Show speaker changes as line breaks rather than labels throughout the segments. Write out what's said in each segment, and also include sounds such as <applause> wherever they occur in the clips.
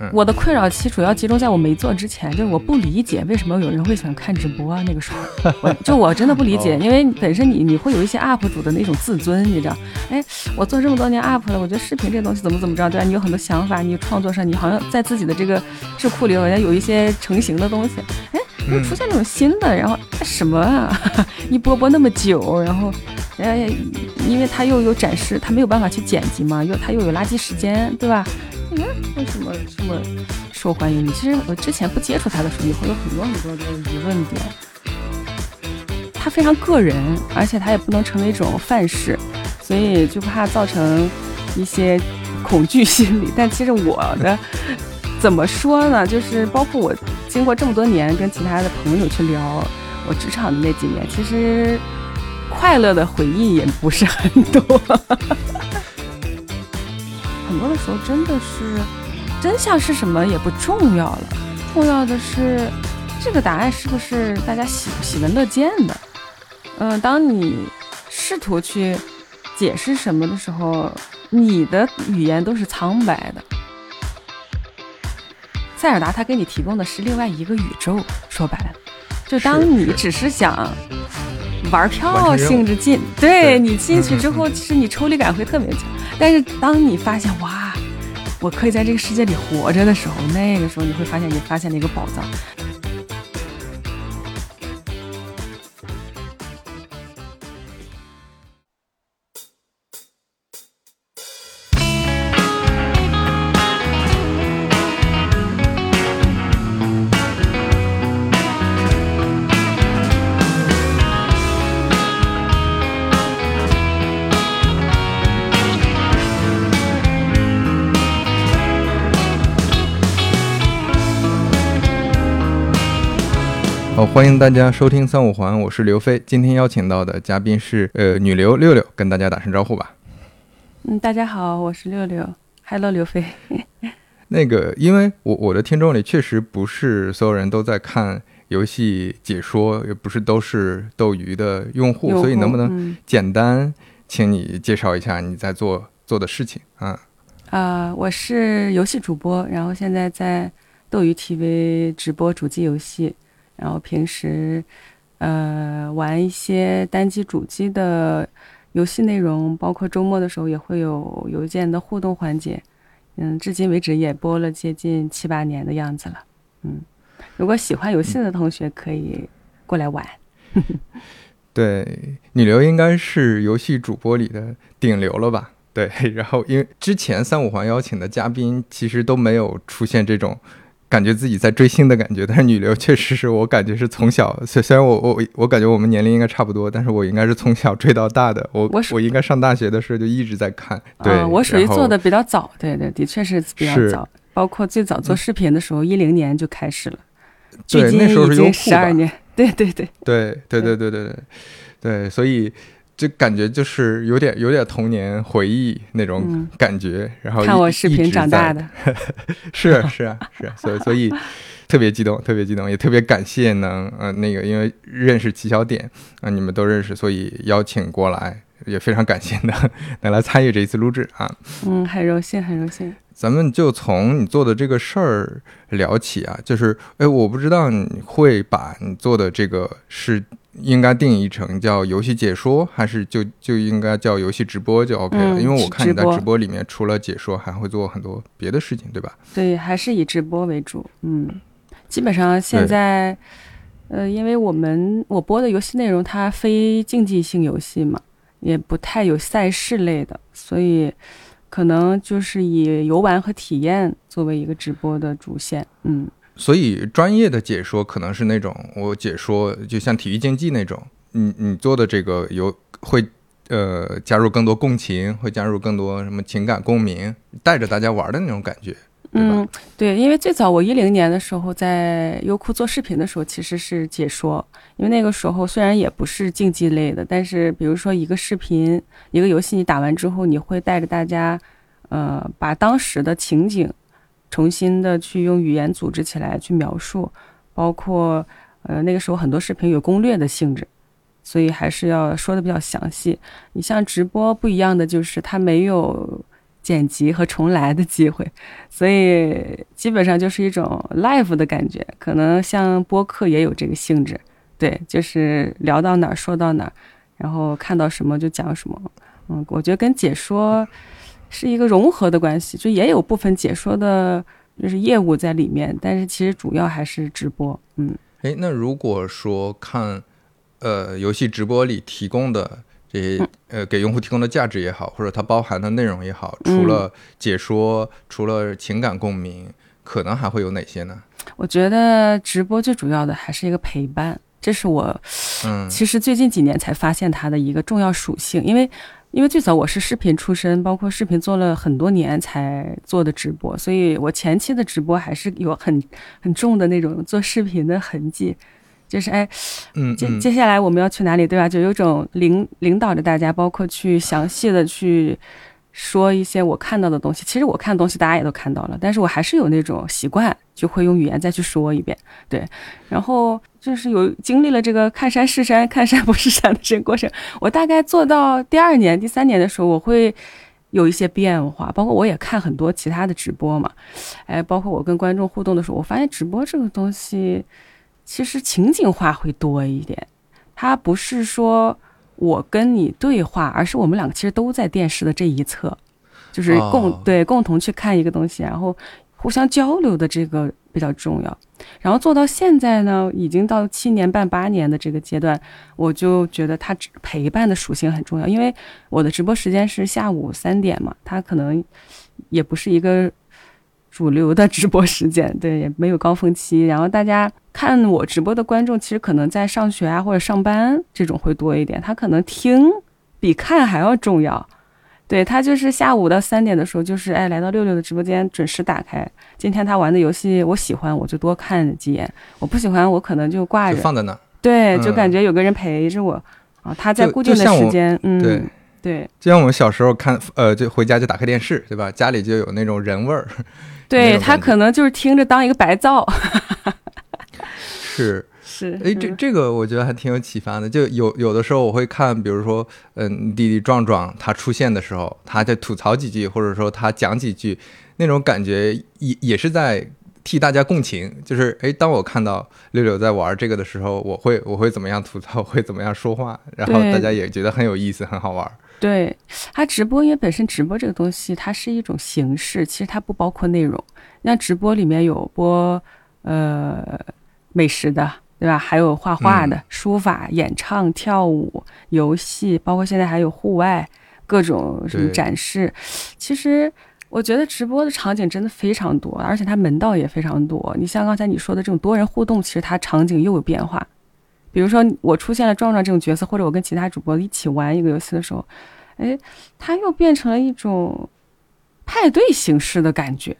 嗯
我的困扰期主要集中在我没做之前，就是我不理解为什么有人会喜欢看直播啊。那个时候，<laughs> 我就我真的不理解，
哦
因为本身你你会有一些 UP 主的那种自尊，你知道？哎，我做这么多年 UP 了，我觉得视频这东西怎么怎么着，对吧？你有很多想法，你创作上你好像在自己的这个智库里好像有一些成型的东西，哎，又出现那种新的，然后哎什么啊？<laughs> 一播播那么久，然后。哎，因为他又有展示，他没有办法去剪辑嘛，又他又有垃圾时间，对吧？你看为什么这么受欢迎？你其实我之前不接触他的时候，也会有很多很多的疑问点。他非常个人，而且他也不能成为一种范式，所以就怕造成一些恐惧心理。但其实我的怎么说呢？就是包括我经过这么多年跟其他的朋友去聊我职场的那几年，其实快乐的回忆也不是很多。很多的时候真的是真相是什么也不重要了，重要的是这个答案是不是大家喜喜闻乐见的。嗯，当你试图去解释什么的时候，你的语言都是苍白的。塞尔达他给你提供的是另外一个宇宙，说白了，就当你只是想玩票性质进，对
对
你进去之后，其实你抽离感会特别强。但是当你发现哇，我可以在这个世界里活着的时候，那个时候你会发现你发现了一个宝藏。
欢迎大家收听三五环，我是刘飞。今天邀请到的嘉宾是呃女流六六，跟大家打声招呼吧。
嗯，大家好，我是六六，Hello 刘飞。<laughs>
那个，因为我我的听众里确实不是所有人都在看游戏解说，也不是都是斗鱼的用户，所以能不能
嗯
简单请你介绍一下你在做做的事情啊？
啊、我是游戏主播，然后现在在斗鱼 TV 直播主机游戏，然后平时呃玩一些单机主机的游戏内容，包括周末的时候也会有邮件的互动环节。嗯，至今为止也播了接近七八年的样子了。嗯，如果喜欢游戏的同学可以过来玩。<laughs>
对，女流应该是游戏主播里的顶流了吧？对，<laughs> 然后因为之前三五环邀请的嘉宾其实都没有出现这种感觉自己在追星的感觉，但是女流确实是我感觉是从小，<laughs> 虽虽然我我我感觉我们年龄应该差不多，但是我应该是从小追到大的。我
我
我应该上大学的时候就一直在看。对，
啊，我属于做的比较早，对对，的确是比较早。包括最早做视频的时候，一零年就开始了，
对那时候是优酷
十二年。对对对，
对对对对对对对，所以就感觉就是有点有点童年回忆那种
嗯
感觉，然后
看我视频长大的。<laughs>
是啊是啊是啊，所以所以特别激动，特别激动，也特别感谢能呃那个因为认识齐小点啊、你们都认识，所以邀请过来，也非常感谢能能 <laughs> 来参与这一次录制啊。
嗯，很荣幸，很荣幸。
咱们就从你做的这个事儿聊起啊，就是哎，我不知道你会把你做的这个是应该定义成叫游戏解说，还是就就应该叫游戏直播就 OK 了？
嗯
因为我看你在
直播
直播里面除了解说，还会做很多别的事情，对吧？
对，还是以直播为主。嗯，基本上现在，呃，因为我们我播的游戏内容它非竞技性游戏嘛，也不太有赛事类的，所以可能就是以游玩和体验作为一个直播的主线。嗯。
所以专业的解说可能是那种我解说，就像体育竞技那种，你你做的这个有会呃加入更多共情，会加入更多什么情感共鸣，带着大家玩的那种感觉，
嗯，对，因为最早我一零年的时候在优酷做视频的时候，其实是解说，因为那个时候虽然也不是竞技类的，但是比如说一个视频、一个游戏，你打完之后，你会带着大家，呃，把当时的情景重新的去用语言组织起来去描述，包括呃那个时候很多视频有攻略的性质。所以还是要说的比较详细。你像直播不一样的就是它没有剪辑和重来的机会，所以基本上就是一种 live 的感觉，可能像播客也有这个性质，对，就是聊到哪儿说到哪儿，然后看到什么就讲什么。嗯，我觉得跟解说是一个融合的关系，就也有部分解说的，就是业务在里面，但是其实主要还是直播。嗯，
诶，那如果说看，呃，游戏直播里提供的。这些呃，给用户提供的价值也好，或者它包含的内容也好，除了解说，除了情感共鸣，可能还会有哪些呢？
我觉得直播最主要的还是一个陪伴，这是我，嗯，其实最近几年才发现它的一个重要属性。因为，因为最早我是视频出身，包括视频做了很多年才做的直播，所以我前期的直播还是有很很重的那种做视频的痕迹。就是哎，
嗯，
接接下来我们要去哪里，对吧？就有种领领导着大家，包括去详细的去说一些我看到的东西。其实我看的东西大家也都看到了，但是我还是有那种习惯，就会用语言再去说一遍。对，然后就是有经历了这个看山是山，看山不是山的这个过程。我大概做到第二年、第三年的时候，我会有一些变化。包括我也看很多其他的直播嘛，哎，包括我跟观众互动的时候，我发现直播这个东西。其实情景化会多一点，它不是说我跟你对话，而是我们两个其实都在电视的这一侧，就是共对共同去看一个东西，然后互相交流的这个比较重要。然后做到现在呢，已经到七年半八年的这个阶段，我就觉得它陪伴的属性很重要，因为我的直播时间是下午三点嘛，它可能也不是一个。主流的直播时间，对，也没有高峰期。然后大家看我直播的观众，其实可能在上学啊或者上班这种会多一点。他可能听比看还要重要。对他就是下午到三点的时候，就是哎来到六六的直播间准时打开。今天他玩的游戏我喜欢，我就多看几眼；我不喜欢，我可能就挂着
放在那。
对，就感觉有个人陪着我啊。他在固定的时间，嗯，
对
对。
就像我们小时候看，呃，就回家就打开电视，对吧？家里就有那种人味儿。
对他可能就是听着当一个白噪，<laughs>
是
是，
哎，这这个我觉得还挺有启发的。就有有的时候我会看，比如说，嗯，弟弟壮壮他出现的时候，他在吐槽几句，或者说他讲几句，那种感觉也也是在替大家共情。就是，哎，当我看到六六在玩这个的时候，我会我会怎么样吐槽，会怎么样说话，然后大家也觉得很有意思，很好玩。
对他直播，因为本身直播这个东西，它是一种形式，其实它不包括内容。那直播里面有播呃美食的，对吧？还有画画的、书法、演唱、跳舞、游戏，包括现在还有户外各种什么展示。其实我觉得直播的场景真的非常多，而且它门道也非常多。你像刚才你说的这种多人互动，其实它场景又有变化。比如说我出现了壮壮这种角色，或者我跟其他主播一起玩一个游戏的时候，哎，它又变成了一种派对形式的感觉，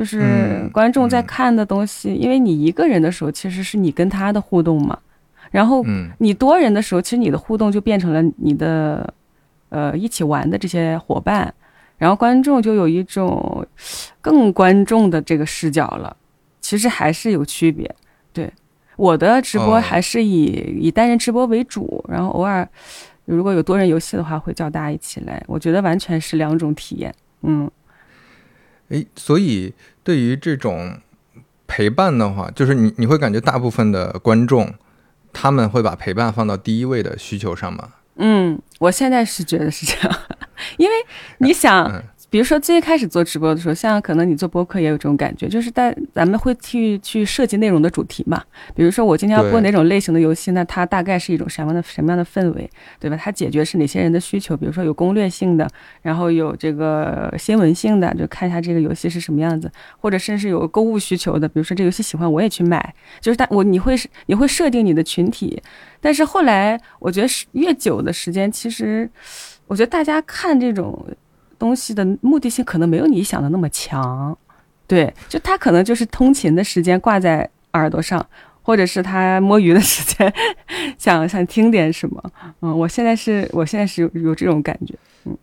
就是观众在看的东西。因为你一个人的时候，其实是你跟他的互动嘛，然后你多人的时候，其实你的互动就变成了你的呃一起玩的这些伙伴，然后观众就有一种更观众的这个视角了。其实还是有区别，对。我的直播还是以以单人直播为主，然后偶尔如果有多人游戏的话，会叫大家一起来。我觉得完全是两种体验。嗯，
诶，所以对于这种陪伴的话，就是你你会感觉大部分的观众他们会把陪伴放到第一位的需求上吗？
嗯，我现在是觉得是这样，因为你想。比如说最开始做直播的时候，像可能你做播客也有这种感觉，就是在咱们会去去设计内容的主题嘛。比如说我今天要播哪种类型的游戏，那它大概是一种什么样的什么样的氛围，对吧？它解决是哪些人的需求？比如说有攻略性的，然后有这个新闻性的，就看一下这个游戏是什么样子，或者甚至有购物需求的，比如说这游戏喜欢我也去买，就是但我你会是你会设定你的群体，但是后来我觉得是越久的时间，其实我觉得大家看这种。东西的目的性可能没有你想的那么强，对，就他可能就是通勤的时间挂在耳朵上，或者是他摸鱼的时间，<laughs> 想想听点什么。嗯，我现在是我现在是有有这种感觉，嗯，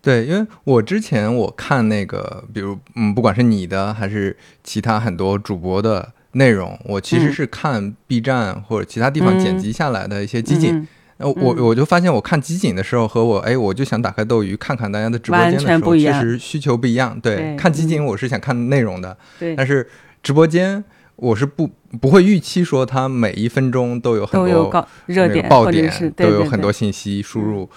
对，因为我之前我看那个，比如嗯，不管是你的还是其他很多主播的内容，我其实是看 B 站或者其他地方剪辑下来的一些集锦。我我就发现我看集锦的时候和我哎，我就想打开斗鱼看看大家的直播间的时候，确实需求不一样。对，
对
看集锦我是想看内容的，
对，
但是直播间我是不不会预期说它每一分钟都有很多
热点
爆点都有很多信息输入，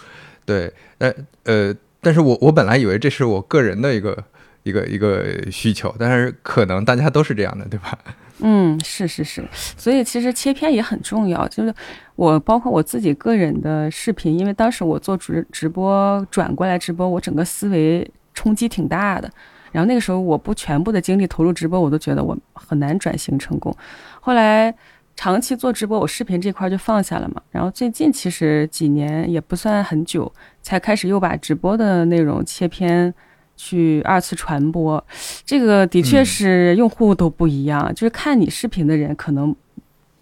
对，呃呃，但是我我本来以为这是我个人的一个一个一个需求，但是可能大家都是这样的，对吧？
嗯，是是是，所以其实切片也很重要。就是我包括我自己个人的视频，因为当时我做直直播转过来直播，我整个思维冲击挺大的。然后那个时候我不全部的精力投入直播，我都觉得我很难转型成功。后来长期做直播，我视频这块就放下了嘛。然后最近其实几年也不算很久，才开始又把直播的内容切片去二次传播。这个的确
嗯。
是用户都不一样，就是看你视频的人可能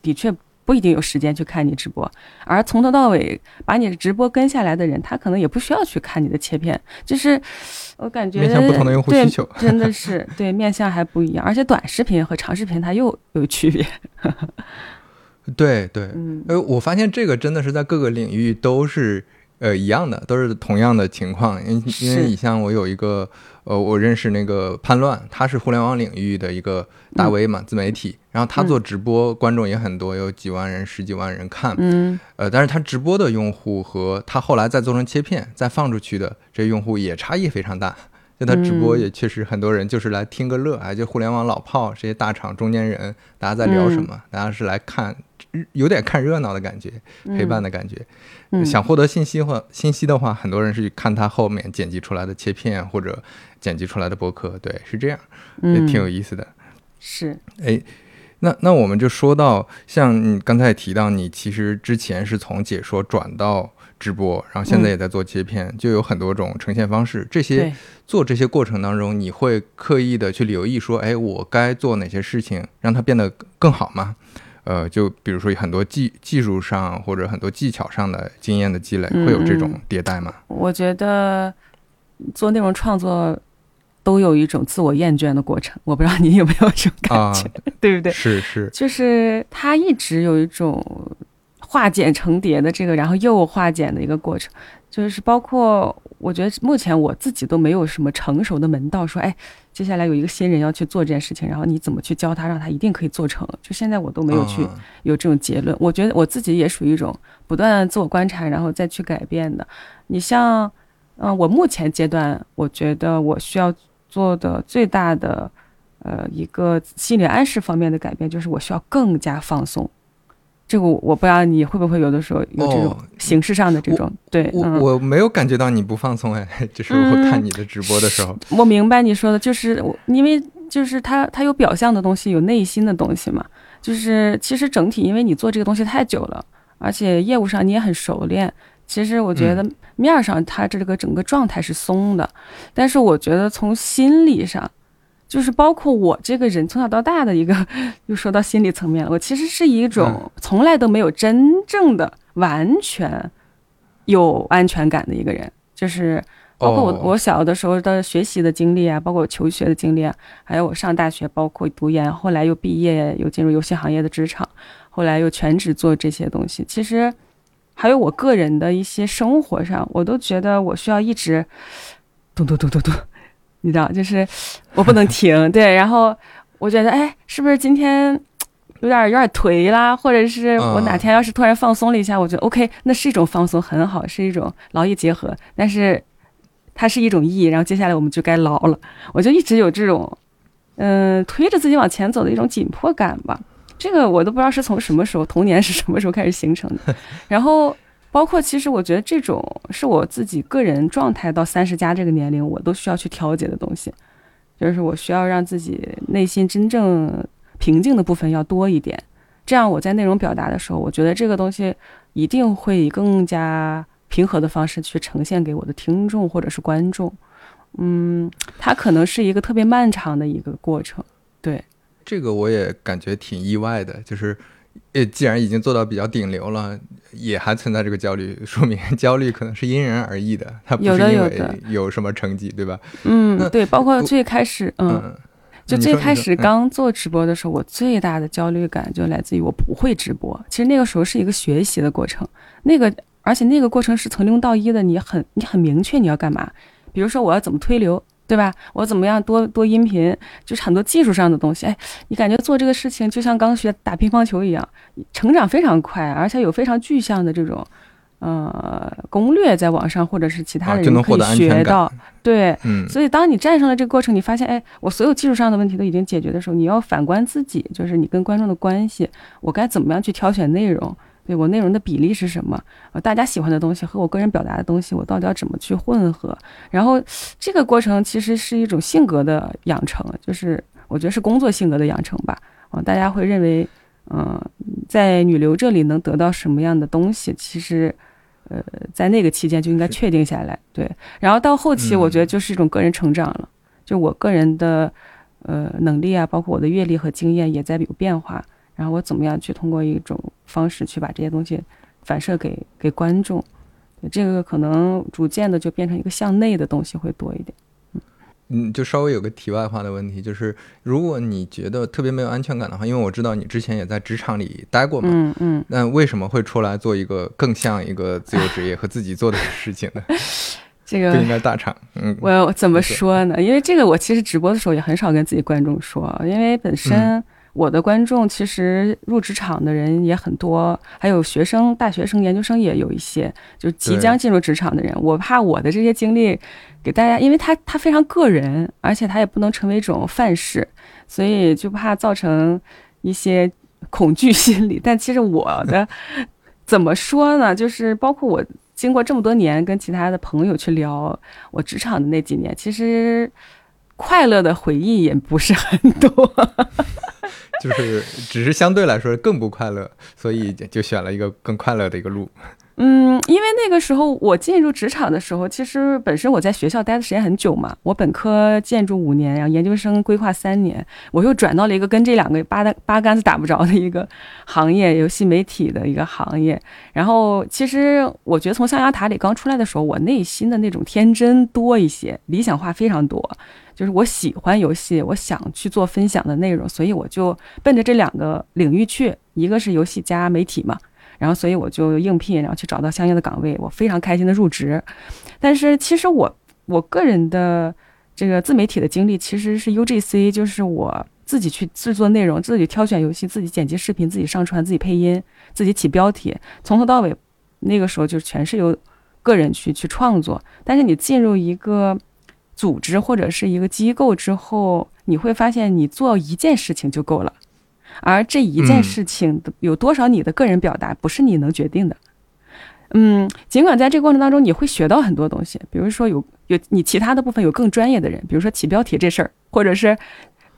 的确不一定有时间去看你直播，而从头到尾把你的直播跟下来的人，他可能也不需要去看你的切片，就是我感觉
面向不同的用户
对
需求
真的是对面向还不一样，而且短视频和长视频它又有区别，
对 <laughs> 对，
嗯。
呃，我发现这个真的是在各个领域都是呃一样的，都是同样的情况。因因为你像我有一个呃，我认识那个叛乱，他是互联网领域的一个大 V 嘛，自媒体，然后他做直播，观众也很多，有几万人、十几万人看。
嗯
呃，但是他直播的用户和他后来再做成切片再放出去的这些用户也差异非常大。就他直播
嗯
也确实很多人就是来听个乐，哎，就互联网老炮这些大厂中间人，大家在聊什
嗯
么？大家是来看，有点看热闹的感觉，陪伴的感觉。
嗯
想获得信息或信息的话，很多人是去看他后面剪辑出来的切片或者剪辑出来的播客，对，是这样，也
嗯
挺有意思的。
是
哎，那那我们就说到，像你刚才也提到，你其实之前是从解说转到直播，然后现在
嗯
也在做切片，就有很多种呈现方式。这些做这些过程当中，你会刻意的去留意说，哎，我该做哪些事情让它变得更好吗？呃，就比如说很多技技术上或者很多技巧上的经验的积累，
嗯
会有这种
嗯
迭代吗？
我觉得做内容创作都有一种自我厌倦的过程，我不知道你有没有这种感
啊，
觉，对不对？
是是，
就是它一直有一种化茧成蝶的这个，然后又化茧的一个过程。就是包括我觉得目前我自己都没有什么成熟的门道，说哎，接下来有一个新人要去做这件事情，然后你怎么去教他，让他一定可以做成。就现在我都没有去
啊
有这种结论。我觉得我自己也属于一种不断自我观察，然后再去改变的。你像，嗯、我目前阶段，我觉得我需要做的最大的呃一个心理暗示方面的改变，就是我需要更加放松。这个我我不知道你会不会有的时候有这种
哦
形式上的这种、对，
我
嗯，
我没有感觉到你不放松哎，<laughs> 就是我看你的直播的时候，
我明白你说的，就是我，因为就是它它有表象的东西，有内心的东西嘛。就是其实整体，因为你做这个东西太久了，而且业务上你也很熟练。其实我觉得面儿上它这个整个状态是松的，但是我觉得从心理上，就是包括我这个人从小到大的一个，又说到心理层面了，我其实是一种从来都没有真正的完全有安全感的一个人，就是包括我
哦。
我小的时候的学习的经历啊，包括我求学的经历啊，还有我上大学，包括读研，后来又毕业，又进入游戏行业的职场，后来又全职做这些东西。其实还有我个人的一些生活上，我都觉得我需要一直咚咚咚咚咚，你知道，就是我不能 <laughs> 停。对，然后我觉得，哎，是不是今天？有点有点颓啦，或者是我哪天要是突然放松了一下，我觉得 OK，那是一种放松，很好，是一种劳逸结合。但是它是一种逸，然后接下来我们就该劳了。我就一直有这种，嗯、推着自己往前走的一种紧迫感吧。这个我都不知道是从什么时候，童年是什么时候开始形成的。<laughs> 然后包括其实我觉得这种是我自己个人状态到三十加这个年龄，我都需要去调节的东西，就是我需要让自己内心真正平静的部分要多一点。这样我在内容表达的时候，我觉得这个东西一定会以更加平和的方式去呈现给我的听众或者是观众。嗯，它可能是一个特别漫长的一个过程。对，
这个我也感觉挺意外的，就是，呃，既然已经做到比较顶流了，也还存在这个焦虑，说明 <laughs> 焦虑可能是因人而异的，它不
有
是因为
的有
什么成绩，对吧？
嗯，对，包括最开始，嗯，
嗯，
就最开始刚做直播的时候，我最大的焦虑感就来自于我不会直播。其实那个时候是一个学习的过程，那个而且那个过程是从零到一的，你很你很明确你要干嘛。比如说我要怎么推流，对吧？我怎么样多多音频，就是很多技术上的东西。哎，你感觉做这个事情就像刚学打乒乓球一样，成长非常快，而且有非常具象的这种。呃，攻略在网上或者是其他的人可以学到，对，
嗯，
所以当你战胜了这个过程，你发现，哎，我所有技术上的问题都已经解决的时候，你要反观自己，就是你跟观众的关系，我该怎么样去挑选内容？对我内容的比例是什么？呃，大家喜欢的东西和我个人表达的东西，我到底要怎么去混合？然后这个过程其实是一种性格的养成，就是我觉得是工作性格的养成吧。啊，大家会认为，嗯，在女流这里能得到什么样的东西？其实。呃，在那个期间就应该确定下来，对。然后到后期，我觉得就是一种个人成长了，就我个人的呃能力啊，包括我的阅历和经验也在有变化。然后我怎么样去通过一种方式去把这些东西反射给给观众，这个可能逐渐的就变成一个向内的东西会多一点。
嗯，就稍微有个题外话的问题，就是如果你觉得特别没有安全感的话，因为我知道你之前也在职场里待过嘛，
嗯嗯，
那为什么会出来做一个更像一个自由职业和自己做的事情呢？<laughs>
这个
不应该大厂，嗯，
我怎么说呢？因为这个我其实直播的时候也很少跟自己观众说，因为本身。我的观众其实入职场的人也很多，还有学生、大学生、研究生也有一些，就即将进入职场的人。我怕我的这些经历给大家，因为他他非常个人，而且他也不能成为一种范式，所以就怕造成一些恐惧心理。但其实我的 <laughs> 怎么说呢？就是包括我经过这么多年跟其他的朋友去聊我职场的那几年，其实快乐的回忆也不是很多。<laughs> <laughs>
就是，只是相对来说更不快乐，所以就选了一个更快乐的一个路。
嗯，因为那个时候我进入职场的时候，其实本身我在学校待的时间很久嘛，我本科建筑五年，然后研究生规划三年，我又转到了一个跟这两个八八竿子打不着的一个行业，游戏媒体的一个行业。然后，其实我觉得从象牙塔里刚出来的时候，我内心的那种天真多一些，理想化非常多。就是我喜欢游戏，我想去做分享的内容，所以我就奔着这两个领域去，一个是游戏加媒体嘛，然后所以我就应聘，然后去找到相应的岗位，我非常开心的入职。但是其实我我个人的这个自媒体的经历其实是 UGC，就是我自己去制作内容，自己挑选游戏，自己剪辑视频，自己上传，自己配音，自己起标题，从头到尾，那个时候就全是由个人去去创作。但是你进入一个组织或者是一个机构之后，你会发现你做一件事情就够了，而这一件事情有多少你的个人表达不是你能决定的。嗯，尽管在这个过程当中你会学到很多东西，比如说有有你其他的部分有更专业的人，比如说起标题这事儿，或者是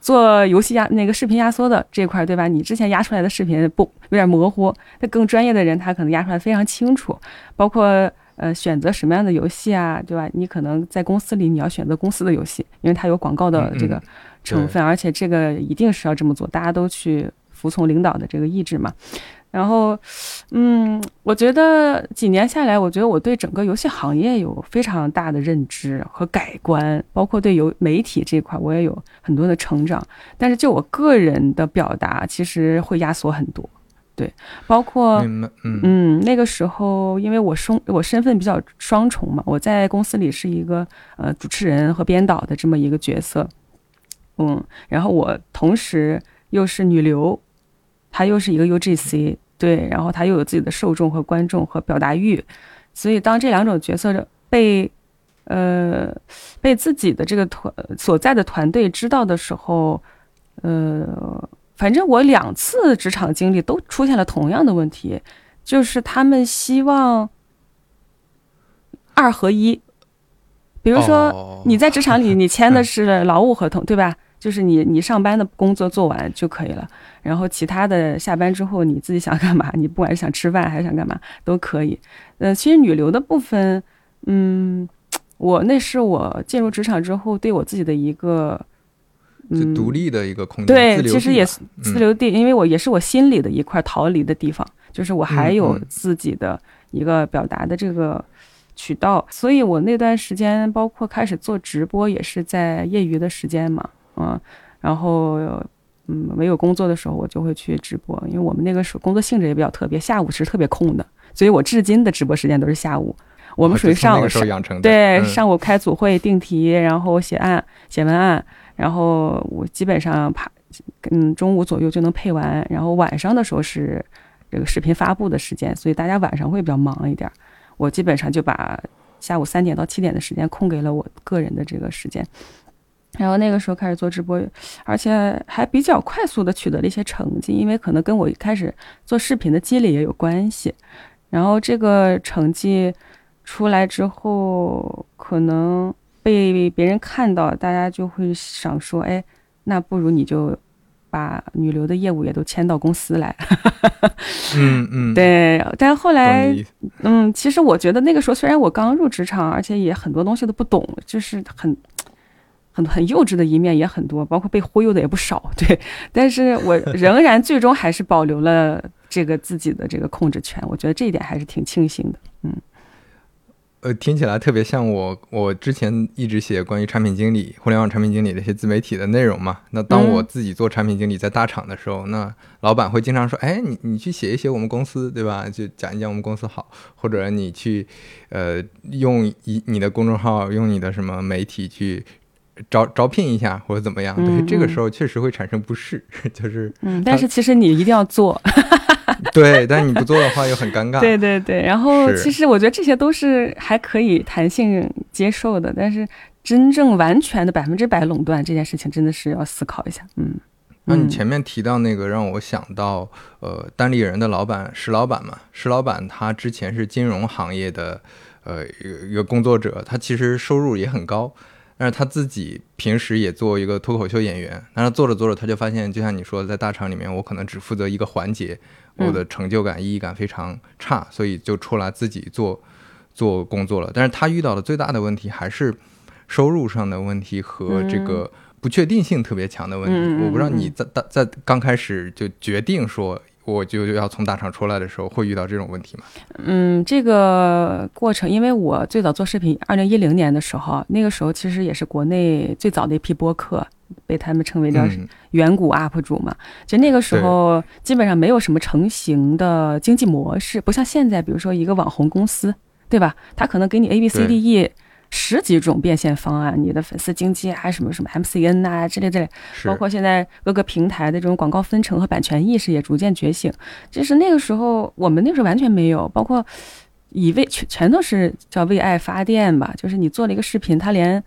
做游戏压那个视频压缩的这块，对吧？你之前压出来的视频不有点模糊，那更专业的人他可能压出来非常清楚，包括。呃，选择什么样的游戏啊，对吧？你可能在公司里，你要选择公司的游戏，因为它有广告的这个成分，而且这个一定是要这么做，大家都去服从领导的这个意志嘛。然后，嗯，我觉得几年下来，我觉得我对整个游戏行业有非常大的认知和改观，包括对游媒体这块，我也有很多的成长。但是就我个人的表达，其实会压缩很多。对，包括嗯，那个时候，因为我双我身份比较双重嘛，我在公司里是一个呃主持人和编导的这么一个角色，嗯，然后我同时又是女流，她又是一个 UGC，对，然后她又有自己的受众和观众和表达欲，所以当这两种角色被呃被自己的这个团所在的团队知道的时候，呃。反正我两次职场经历都出现了同样的问题，就是他们希望二合一。比如说你在职场里，<laughs> 你签的是劳务合同，对吧？就是你你上班的工作做完就可以了，然后其他的下班之后你自己想干嘛，你不管是想吃饭还是想干嘛都可以。呃，其实女流的部分，嗯，我那是我进入职场之后对我自己的一个。
就独立的一个空间，
对，其实也是自留地，因为我也是我心里的一块逃离的地方，就是我还有自己的一个表达的这个渠道，所以我那段时间包括开始做直播，也是在业余的时间嘛，嗯，然后嗯没有工作的时候，我就会去直播，因为我们那个时候工作性质也比较特别，下午是特别空的，所以我至今的直播时间都是下午。我们属于上午对，上午开组会定题，然后写案写文案，然后我基本上怕嗯中午左右就能配完，然后晚上的时候是这个视频发布的时间，所以大家晚上会比较忙一点。我基本上就把下午三点到七点的时间空给了我个人的这个时间，然后那个时候开始做直播，而且还比较快速的取得了一些成绩，因为可能跟我一开始做视频的积累也有关系。然后这个成绩出来之后，可能被别人看到，大家就会想说：“哎，那不如你就。”把女流的业务也都迁到公司来，
嗯嗯，<laughs>
对。但后来，嗯，其实我觉得那个时候虽然我刚入职场，而且也很多东西都不懂，就是很很很幼稚的一面也很多，包括被忽悠的也不少，<laughs> 对。但是我 <laughs> 仍然最终还是保留了这个自己的这个控制权，我觉得这一点还是挺庆幸的，嗯。
呃，听起来特别像我，我之前一直写关于产品经理、互联网产品经理的一些自媒体的内容嘛。那当我自己做产品经理在大厂的时候，那老板会经常说：“哎，你你去写一写我们公司，对吧？就讲一讲我们公司好，或者你去，呃，用一你的公众号，用你的什么媒体去招招聘一下，或者怎么样？对，这个时候确实会产生不适，<laughs> 就是，
嗯，但是其实你一定要做。<laughs>
对，但你不做的话又很尴尬。<laughs>
对对对，然后其实我觉得这些都是还可以弹性接受的，但是真正完全的百分之百垄断这件事情，真的是要思考一下。嗯，
那你前面提到那个让我想到，呃，单立人的老板石老板嘛，石老板他之前是金融行业的，呃，一个一个工作者，他其实收入也很高。但是他自己平时也做一个脱口秀演员，但是做着做着他就发现，就像你说，在大厂里面，我可能只负责一个环节，我的成就感、意义感非常差，所以就出来自己做做工作了。但是他遇到的最大的问题还是收入上的问题和这个不确定性特别强的问题。我不知道你在在刚开始就决定说。我就要从大厂出来的时候，会遇到这种问题吗？
嗯，这个过程，因为我最早做视频，二零一零年的时候，那个时候其实也是国内最早的一批播客，被他们称为叫远古 UP 主嘛。就那个时候，基本上没有什么成型的经济模式，不像现在，比如说一个网红公司，对吧？他可能给你 A B C D E。十几种变现方案，你的粉丝经济啊，什么什么 MCN 呐，之类之类，包括现在各个平台的这种广告分成和版权意识也逐渐觉醒。就是那个时候，我们那个时候完全没有，包括以为全全都是叫为爱发电吧，就是你做了一个视频，它连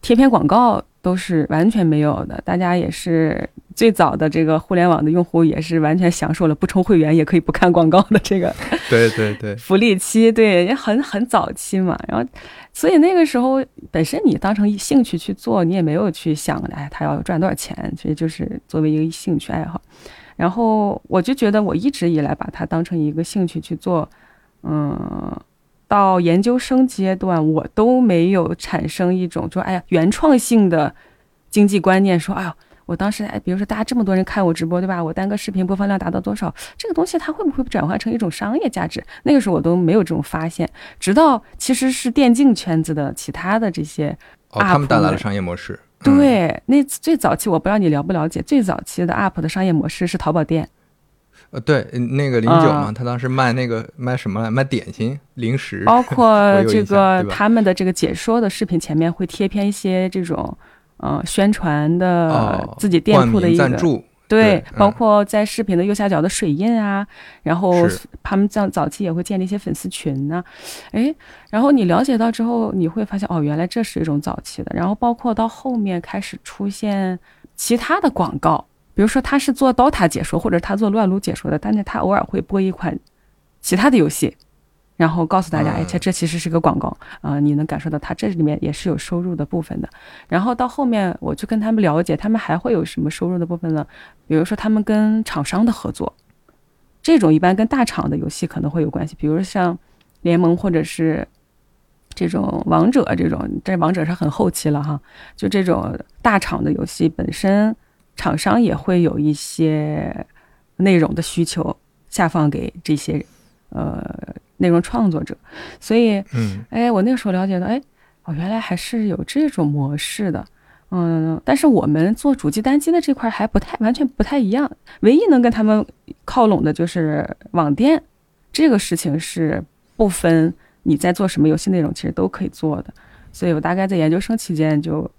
贴片广告。都是完全没有的，大家也是最早的这个互联网的用户，也是完全享受了不充会员也可以不看广告的这个
对对对
福利期，对也很很早期嘛。然后，所以那个时候本身你当成兴趣去做，你也没有去想，哎，他要赚多少钱，其实就是作为一个兴趣爱好。然后我就觉得我一直以来把它当成一个兴趣去做，嗯。到研究生阶段，我都没有产生一种就，哎呀，原创性的经济观念，说，哎呀，我当时，哎，比如说大家这么多人看我直播，对吧？我单个视频播放量达到多少，这个东西它会不会转化成一种商业价值？那个时候我都没有这种发现，直到其实是电竞圈子的其他的这些
哦，他们带来了商业模式。
对，那最早期我不知道你了不了解，最早期的 UP 的商业模式是淘宝店。
呃，对，那个零九嘛，他当时卖那个卖什么来？卖点心、零食，
包 <laughs> 括这个他们的这个解说的视频前面会贴片一些这种呃宣传的自己店铺的一个
赞助，
对，包括在视频的右下角的水印啊，然后他们在早期也会建立一些粉丝群呢，哎，然后你了解到之后，你会发现哦，原来这是一种早期的，然后包括到后面开始出现其他的广告。比如说他是做 DOTA 解说，或者他做乱撸解说的，但是他偶尔会播一款其他的游戏，然后告诉大家，哎，这这其实是个广告啊，你能感受到他这里面也是有收入的部分的。然后到后面我去跟他们了解，他们还会有什么收入的部分呢？比如说他们跟厂商的合作，这种一般跟大厂的游戏可能会有关系，比如像联盟或者是这种王者这种，这王者是很后期了哈，就这种大厂的游戏本身。厂商也会有一些内容的需求下放给这些呃内容创作者，所以，
嗯，
哎，我那个时候了解到，哎，哦，原来还是有这种模式的，嗯，但是我们做主机单机的这块还不太完全不太一样，唯一能跟他们靠拢的就是网店，这个事情是不分你在做什么游戏内容，其实都可以做的。所以我大概在研究生期间就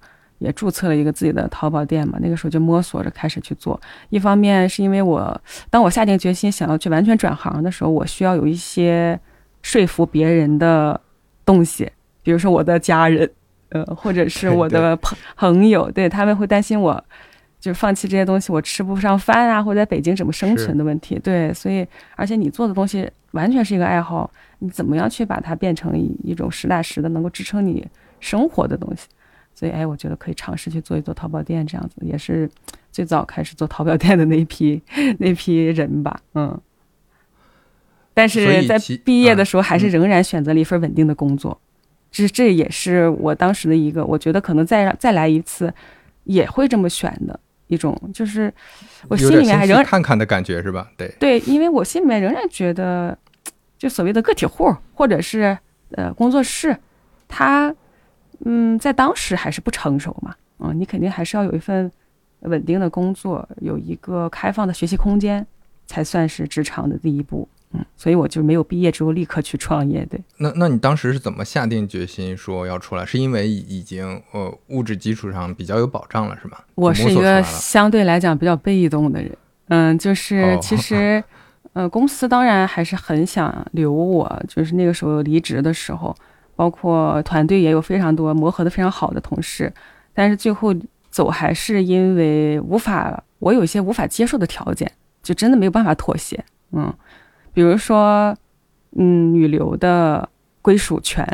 也注册了一个自己的淘宝店嘛，那个时候就摸索着开始去做。一方面是因为我当我下定决心想要去完全转行的时候，我需要有一些说服别人的东西，比如说我的家人。呃，或者是我的 <laughs> 朋朋友，对他们会担心我，就放弃这些东西，我吃不上饭啊，或者在北京怎么生存的问题。对，所以而且你做的东西完全是一个爱好，你怎么样去把它变成一一种实打实的能够支撑你生活的东西？所以，哎，我觉得可以尝试去做一做淘宝店，这样子也是最早开始做淘宝店的那批那批人吧。嗯，但是在毕业的时候，还是仍然选择了一份稳定的工作。这这也是我当时的一个，我觉得可能再让再来一次，也会这么选的一种，就是我心里面还仍然
看看的感觉是吧？对
对，因为我心里面仍然觉得，就所谓的个体户或者是呃工作室，它嗯在当时还是不成熟嘛，嗯，你肯定还是要有一份稳定的工作，有一个开放的学习空间，才算是职场的第一步。嗯，所以我就没有毕业之后立刻去创业。对，
那那你当时是怎么下定决心说要出来？是因为已经呃物质基础上比较有保障了，是吗？
我是一个相对来讲比较被动的人。嗯，就是其实，<laughs> 呃，公司当然还是很想留我。就是那个时候离职的时候，包括团队也有非常多磨合的非常好的同事，但是最后走还是因为无法，我有一些无法接受的条件，就真的没有办法妥协。嗯。比如说，嗯，女流的归属权，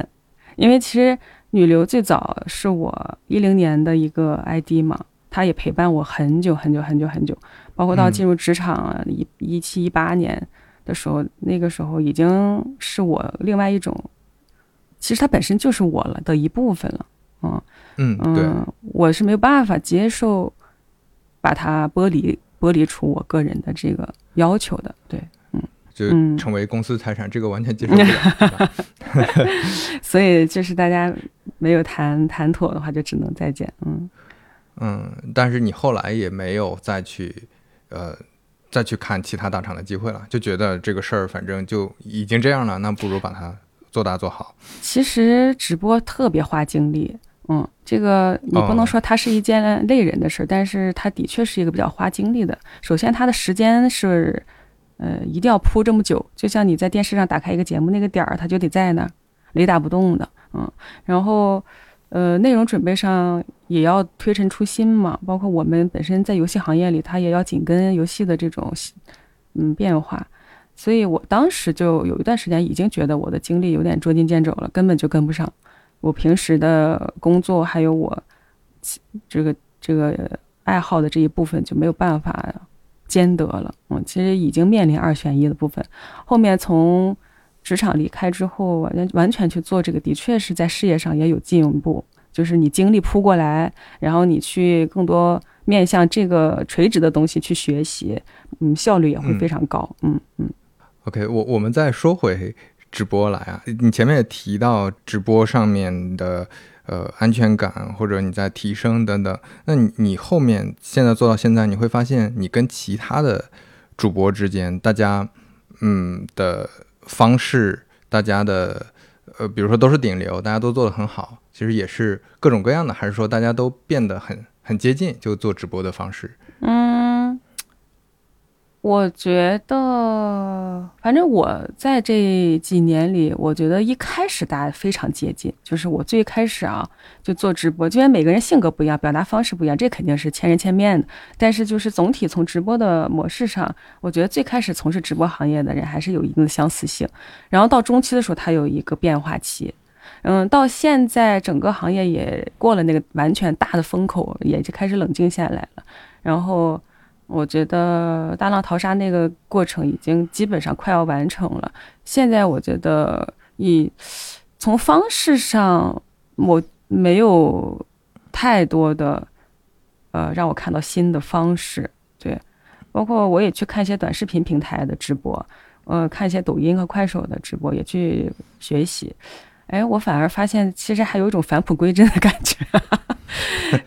因为其实女流最早是我一零年的一个 ID 嘛，她也陪伴我很久很久很久很久，包括到进入职场一一七一八年的时候，那个时候已经是我另外一种，其实它本身就是我了的一部分了，嗯
嗯嗯，
我是没有办法接受把它剥离剥离出我个人的这个要求的，对。
嗯就成为公司财产，这个完全接受不了。<laughs>
所以就是大家没有谈谈妥的话，就只能再见。
嗯嗯，但是你后来也没有再去呃再去看其他大厂的机会了，就觉得这个事儿反正就已经这样了，那不如把它做大做好。
其实直播特别花精力，嗯，这个你不能说它是一件累人的事儿，但是它的确是一个比较花精力的。首先，它的时间是。呃，一定要铺这么久，就像你在电视上打开一个节目，那个点儿它就得在那儿，雷打不动的，嗯。然后，呃，内容准备上也要推陈出新嘛，包括我们本身在游戏行业里，它也要紧跟游戏的这种，嗯，变化。所以我当时就有一段时间已经觉得我的精力有点捉襟见肘了，根本就跟不上我平时的工作，还有我这个这个爱好的这一部分就没有办法。兼得了，嗯，其实已经面临二选一的部分。后面从职场离开之后，完完全去做这个，的确是在事业上也有进步。就是你精力扑过来，然后你去更多面向这个垂直的东西去学习，嗯，效率也会非常高。嗯嗯。
OK，我我们再说回直播来啊，你前面也提到直播上面的。呃，安全感或者你在提升等等，那你你后面现在做到现在，你会发现你跟其他的主播之间，大家嗯的方式，大家的呃，比如说都是顶流，大家都做得很好，其实也是各种各样的，还是说大家都变得很很接近，就做直播的方式？
嗯。我觉得，反正我在这几年里，我觉得一开始大家非常接近，就是我最开始啊就做直播，因为每个人性格不一样，表达方式不一样，这肯定是千人千面的。但是就是总体从直播的模式上，我觉得最开始从事直播行业的人还是有一定的相似性。然后到中期的时候，它有一个变化期，嗯，到现在整个行业也过了那个完全大的风口，也就开始冷静下来了。然后。我觉得大浪淘沙那个过程已经基本上快要完成了。现在我觉得，以从方式上，我没有太多的呃让我看到新的方式。对，包括我也去看一些短视频平台的直播，呃，看一些抖音和快手的直播，也去学习。哎，我反而发现其实还有一种返璞归真的感觉，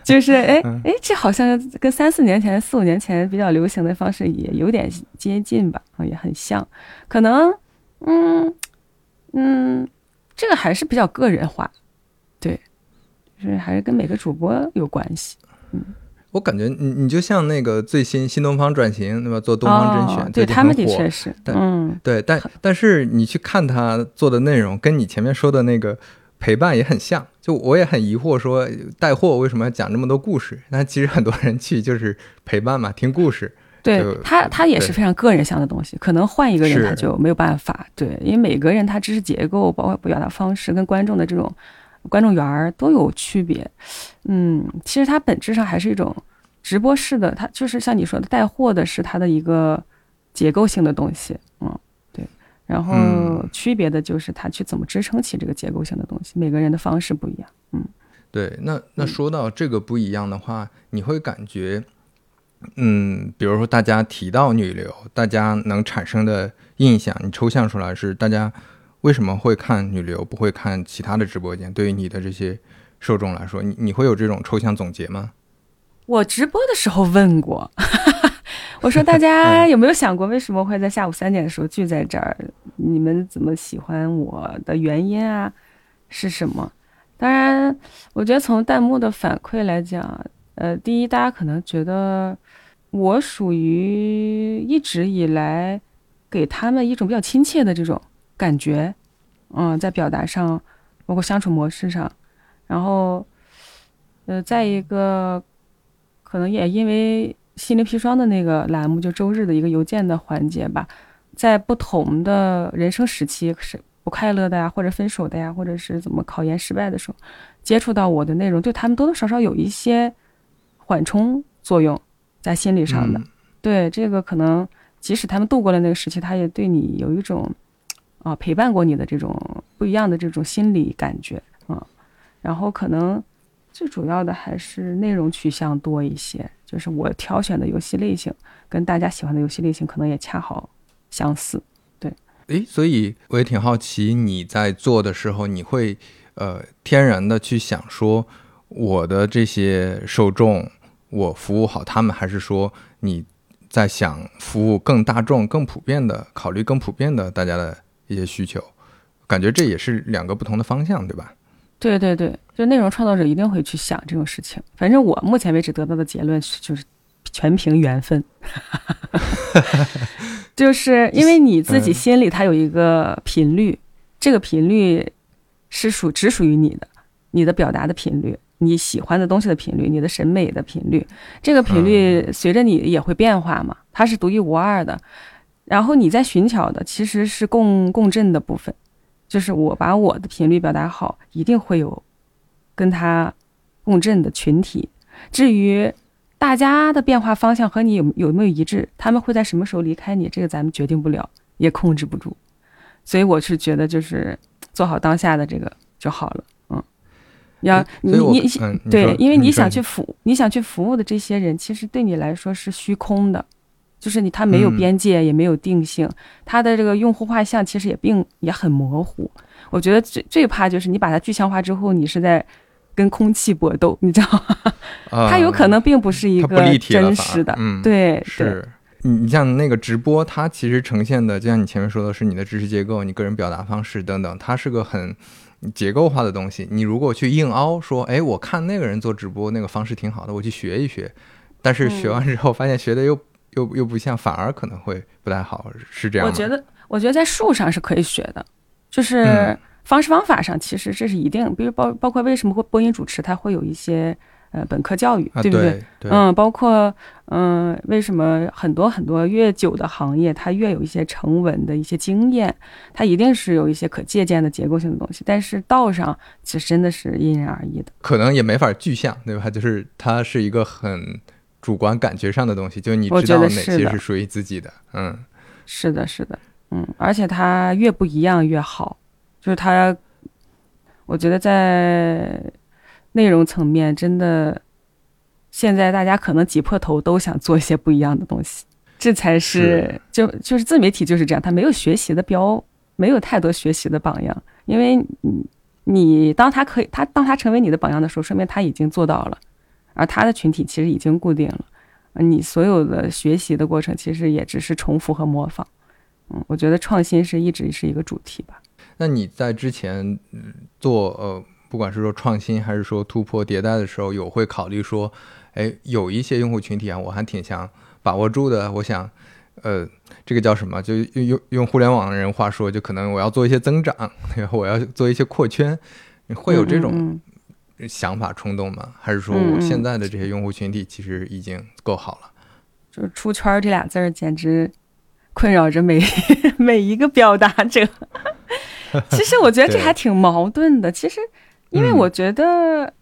就是哎哎，这好像跟三四年前、四五年前比较流行的方式也有点接近吧，也很像。可能，嗯嗯，这个还是比较个人化，对，就是还是跟每个主播有关系。嗯，
我感觉你你就像那个最新新东方转型，对吧？做东方甄选，
对他们的确是，嗯，
对，但但是你去看他做的内容，跟你前面说的那个。陪伴也很像，就我也很疑惑，说带货为什么要讲这么多故事？那其实很多人去就是陪伴嘛，听故事。
对他，他也是非常个人向的东西，可能换一个人他就没有办法。对，因为每个人他知识结构、包括表达方式跟观众的这种观众缘儿都有区别。嗯，其实它本质上还是一种直播式的，它就是像你说的带货的是它的一个结构性的东西。嗯。对然后区别的就是它去怎么支撑起这个结构性的东西，每个人的方式不一样。嗯，
对。那那说到这个不一样的话，你会感觉，嗯，比如说大家提到女流，大家能产生的印象，你抽象出来是大家为什么会看女流，不会看其他的直播间？对于你的这些受众来说，你你会有这种抽象总结吗？
我直播的时候问过。<laughs> 我说大家 <laughs> 有没有想过，为什么会在下午三点的时候聚在这儿？你们怎么喜欢我的原因啊？是什么？当然，我觉得从弹幕的反馈来讲，呃，第一，大家可能觉得我属于一直以来给他们一种比较亲切的这种感觉，嗯，在表达上，包括相处模式上，然后，呃，再一个，可能也因为。心灵砒霜的那个栏目，就周日的一个邮件的环节吧，在不同的人生时期，是不快乐的呀，或者分手的呀，或者是怎么考研失败的时候，接触到我的内容，对他们多多少少有一些缓冲作用在心理上的。对这个，可能即使他们度过了那个时期，他也对你有一种啊陪伴过你的这种不一样的这种心理感觉啊。然后可能最主要的还是内容取向多一些。就是我挑选的游戏类型，跟大家喜欢的游戏类型可能也恰好相似，对。
诶，所以我也挺好奇，你在做的时候，你会呃天然的去想说，我的这些受众，我服务好他们，还是说你在想服务更大众、更普遍的，考虑更普遍的大家的一些需求？感觉这也是两个不同的方向，对吧？
对对对，就内容创作者一定会去想这种事情。反正我目前为止得到的结论是，就是全凭缘分，<laughs> 就是因为你自己心里它有一个频率，这个频率是属只属于你的，你的表达的频率，你喜欢的东西的频率，你的审美的频率，这个频率随着你也会变化嘛，它是独一无二的。然后你在寻找的其实是共共振的部分。就是我把我的频率表达好，一定会有跟他共振的群体。至于大家的变化方向和你有有没有一致，他们会在什么时候离开你，这个咱们决定不了，也控制不住。所以我是觉得，就是做好当下的这个就好了。嗯，要你你对，因为你想去服你想去服务的这些人，其实对你来说是虚空的。就是你，它没有边界，也没有定性，它的这个用户画像其实也并也很模糊。我觉得最最怕就是你把它具象化之后，你是在跟空气搏斗，你知道吗？它有可能并不是一个真实的。
嗯，
对，
是你你像那个直播，它其实呈现的，就像你前面说的是你的知识结构、你个人表达方式等等，它是个很结构化的东西。你如果去硬凹说，哎，我看那个人做直播那个方式挺好的，我去学一学，但是学完之后发现学的又。又又不像，反而可能会不太好，是这样
我觉得，我觉得在术上是可以学的，就是方式方法上，其实这是一定。比如包包括为什么会播音主持，它会有一些呃本科教育，对不
对？
嗯，包括嗯，为什么很多很多越久的行业，它越有一些成文的一些经验，它一定是有一些可借鉴的结构性的东西。但是道上其实真的是因人而异的，
可能也没法具象，对吧？就是它是一个很。主观感觉上的东西，就你知道哪些是属于自己的，嗯，
是的，是的，嗯，而且它越不一样越好，就是它，我觉得在内容层面，真的，现在大家可能挤破头都想做一些不一样的东西，这才是就就是自媒体就是这样，它没有学习的标，没有太多学习的榜样，因为你你当他可以，他当他成为你的榜样的时候，说明他已经做到了，而他的群体其实已经固定了。你所有的学习的过程，其实也只是重复和模仿。嗯，我觉得创新是一直是一个主题吧。
那你在之前做呃，不管是说创新还是说突破迭代的时候，有会考虑说，哎，有一些用户群体啊，我还挺想把握住的。我想，呃，这个叫什么？就用用用互联网人话说，就可能我要做一些增长，<laughs> 我要做一些扩圈，会有这种想法冲动吗？还是说我现在的这些用户群体其实已经够好了？
就是出圈这俩字儿，简直。困扰着每 <laughs> 每一个表达者。<laughs> 其实我觉得这还挺矛盾的。其实，因为我觉得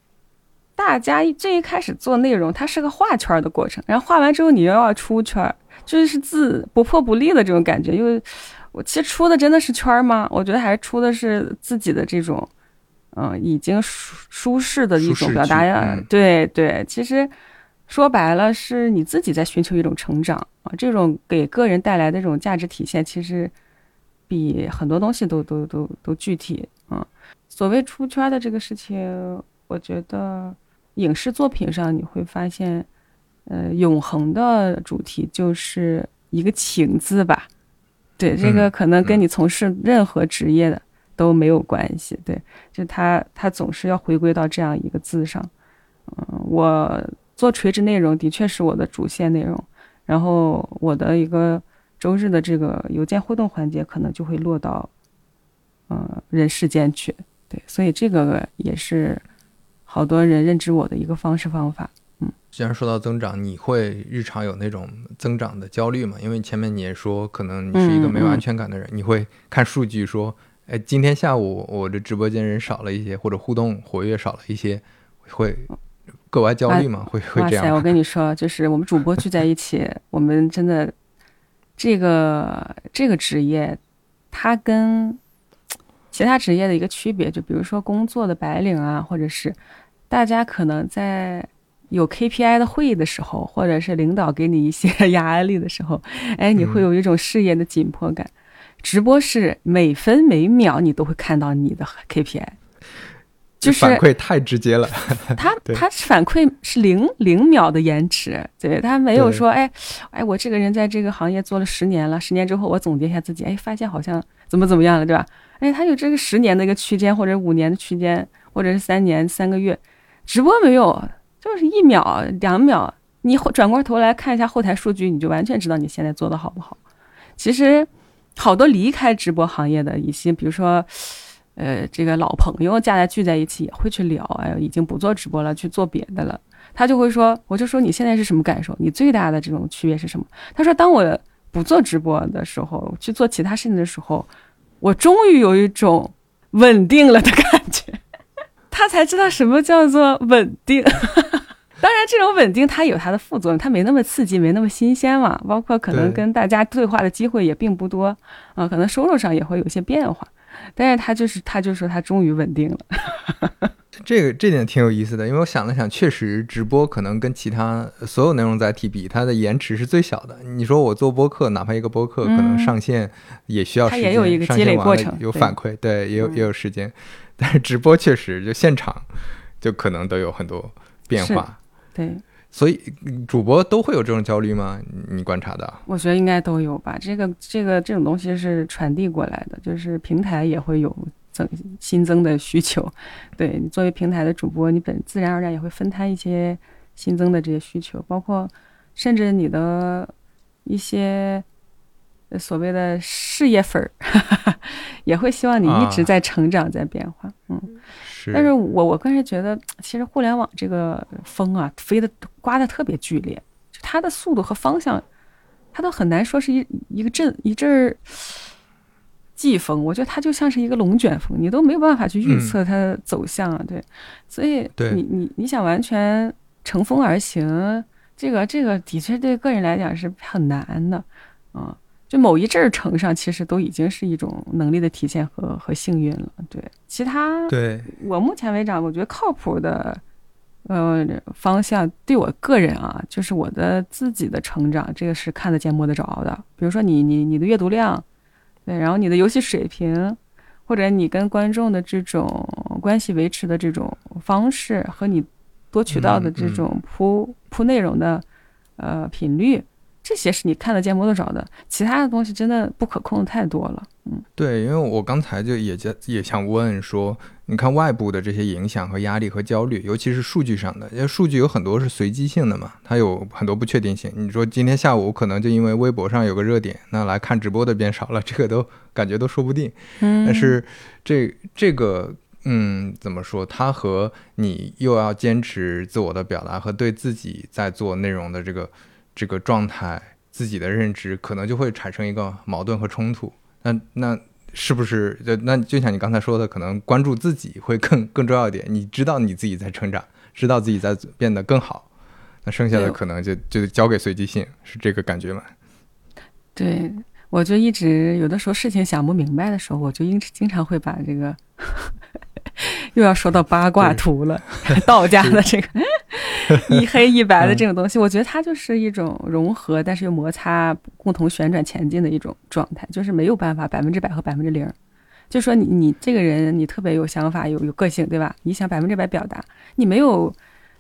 大家最一开始做内容，它是个画圈的过程，然后画完之后你又要出圈，就是自不破不立的这种感觉。因为我其实出的真的是圈吗？我觉得还是出的是自己的这种，嗯，已经舒舒适的一种表达呀。对对，其实。说白了，是你自己在寻求一种成长啊，这种给个人带来的这种价值体现，其实比很多东西都都都都具体啊。所谓出圈的这个事情，我觉得影视作品上你会发现，呃，永恒的主题就是一个情字吧。对，这个可能跟你从事任何职业的都没有关系。对，就他他总是要回归到这样一个字上。嗯，我。做垂直内容的确是我的主线内容，然后我的一个周日的这个邮件互动环节可能就会落到，嗯，人世间去。对，所以这个也是好多人认知我的一个方式方法。嗯，
既然说到增长，你会日常有那种增长的焦虑吗？因为前面你也说，可能你是一个没有安全感的人，你会看数据说，哎，今天下午我的直播间人少了一些，或者互动活跃少了一些，会。格外焦虑吗？会会这样？哇
塞！我跟你 <laughs> 说，就是我们主播聚在一起，我们真的这个这个职业，它跟其他职业的一个区别，就比如说工作的白领啊，或者是大家可能在有 KPI 的会议的时候，或者是领导给你一些 <laughs> 压力的时候，哎，你会有一种事业的紧迫感。直播是每分每秒你都会看到你的 KPI。就是
反馈太直接了，
他他 <laughs> 反馈是零零秒的延迟，对他没有说，哎哎，我这个人在这个行业做了十年了，十年之后我总结一下自己，哎，发现好像怎么怎么样了，对吧？哎，他有这个十年的一个区间，或者五年的区间，或者是三年三个月，直播没有，就是一秒两秒，你转过头来看一下后台数据，你就完全知道你现在做的好不好。其实好多离开直播行业的一些，比如说。呃，这个老朋友大家聚在一起也会去聊，哎，已经不做直播了，去做别的了。他就会说，我就说你现在是什么感受？你最大的这种区别是什么？他说，当我不做直播的时候，去做其他事情的时候，我终于有一种稳定了的感觉。<laughs> 他才知道什么叫做稳定。当然，这种稳定它有它的副作用，它没那么刺激，没那么新鲜嘛。包括可能跟大家对话的机会也并不多啊，可能收入上也会有些变化。但是他就是，他就说他终于稳定了。<laughs>
这个这点挺有意思的，因为我想了想，确实直播可能跟其他所有内容载体比，它的延迟是最小的。你说我做播客，哪怕一个播客可能上线也需要时间，
也有一个积累过程，
有反馈，对，也有也有时间。但是直播确实就现场就可能都有很多变化，
对。
所以主播都会有这种焦虑吗？你观察的？
我觉得应该都有吧。这个这个这种东西是传递过来的，就是平台也会有增新增的需求。对你作为平台的主播，你本自然而然也会分摊一些新增的这些需求，包括甚至你的一些所谓的事业粉儿，<laughs> 也会希望你一直在成长，在变化。嗯。但是我我个人觉得，其实互联网这个风啊，飞的刮的特别剧烈，就它的速度和方向，它都很难说是一一个阵一阵儿季风。我觉得它就像是一个龙卷风，你都没有办法去预测它的走向啊。对，所以你你你想完全乘风而行，这个这个的确对个人来讲是很难的，啊。就某一阵儿乘上，其实都已经是一种能力的体现和和幸运了。对，其他，
对
我目前为止，我觉得靠谱的，呃，方向对我个人啊，就是我的自己的成长，这个是看得见摸得着的。比如说你你你的阅读量，对，然后你的游戏水平，或者你跟观众的这种。关系维持的这种方式和你多渠道的这种铺铺内容的呃频率，这些是你看得见摸得着的，其他的东西真的不可控的太多了。嗯，
对，因为我刚才就也在也想问说，你看外部的这些影响和压力和焦虑，尤其是数据上的，因为数据有很多是随机性的嘛，它有很多不确定性。你说今天下午可能就因为微博上有个热点，那来看直播的变少了，这个都感觉都说不定。
嗯，
但是这这个，嗯，怎么说？它和你又要坚持自我的表达和对自己在做内容的这个这个状态、自己的认知，可能就会产生一个矛盾和冲突。那那是不是就那就像你刚才说的，可能关注自己会更更重要一点？你知道你自己在成长，知道自己在变得更好，那剩下的可能就就交给随机性，是这个感觉吗？
对，我就一直有的时候事情想不明白的时候，我就经经常会把这个 <laughs> 又要说到八卦图了，<laughs> 道家的这个。一黑一白的这种东西，我觉得它就是一种融合，但是又摩擦，共同旋转前进的一种状态，就是没有办法百分之百和百分之零。就说你你这个人，你特别有想法，有有个性，对吧？你想百分之百表达，你没有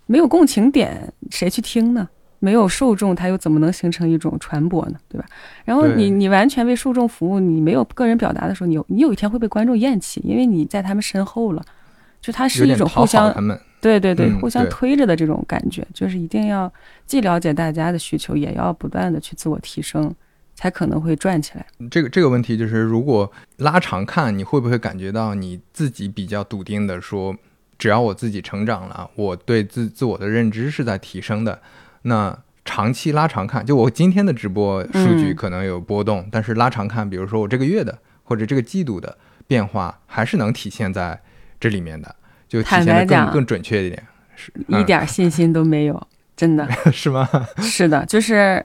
没有共情点，谁去听呢？没有受众，他又怎么能形成一种传播呢？对吧？然后你你完全为受众服务，你没有个人表达的时候，你你有一天会被观众厌弃，因为你在他们身后了。就它是一种互相。对对对，互相推着的这种感觉，就是一定要既了解大家的需求，也要不断的去自我提升，才可能会转起来。
这个这个问题就是，如果拉长看，你会不会感觉到你自己比较笃定的说，只要我自己成长了，我对自自我的认知是在提升的，那长期拉长看，就我今天的直播数据可能有波动，但是拉长看，比如说我这个月的或者这个季度的变化，还是能体现在这里面的。就体现的更更准确一点，是
一点信心都没有，真的 <laughs>
是吗？
是的，就是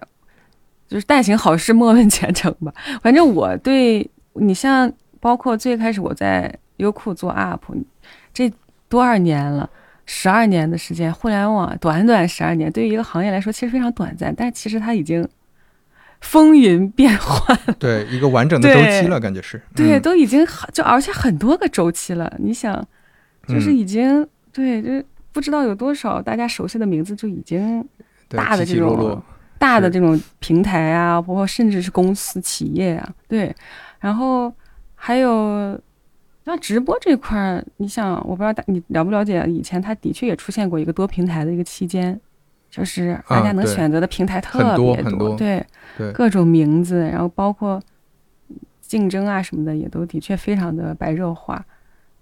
就是但行好事，莫问前程吧。反正我对你像，包括最开始我在优酷做 UP，这多少年了，十二年的时间，互联网短短十二年，对于一个行业来说其实非常短暂，但其实它已经风云变幻，
对一个完整的周期了，感觉是
对，都已经就而且很多个周期了，你想。就是已经对，就不知道有多少大家熟悉的名字就已经大的这种大的这种平台啊，包括甚至是公司企业啊，对。然后还有像直播这块儿，你想，我不知道大你了不了解，以前它的确也出现过一个多平台的一个期间，就是大家能选择的平台特别
多，
对，各种名字，然后包括竞争啊什么的，也都的确非常的白热化。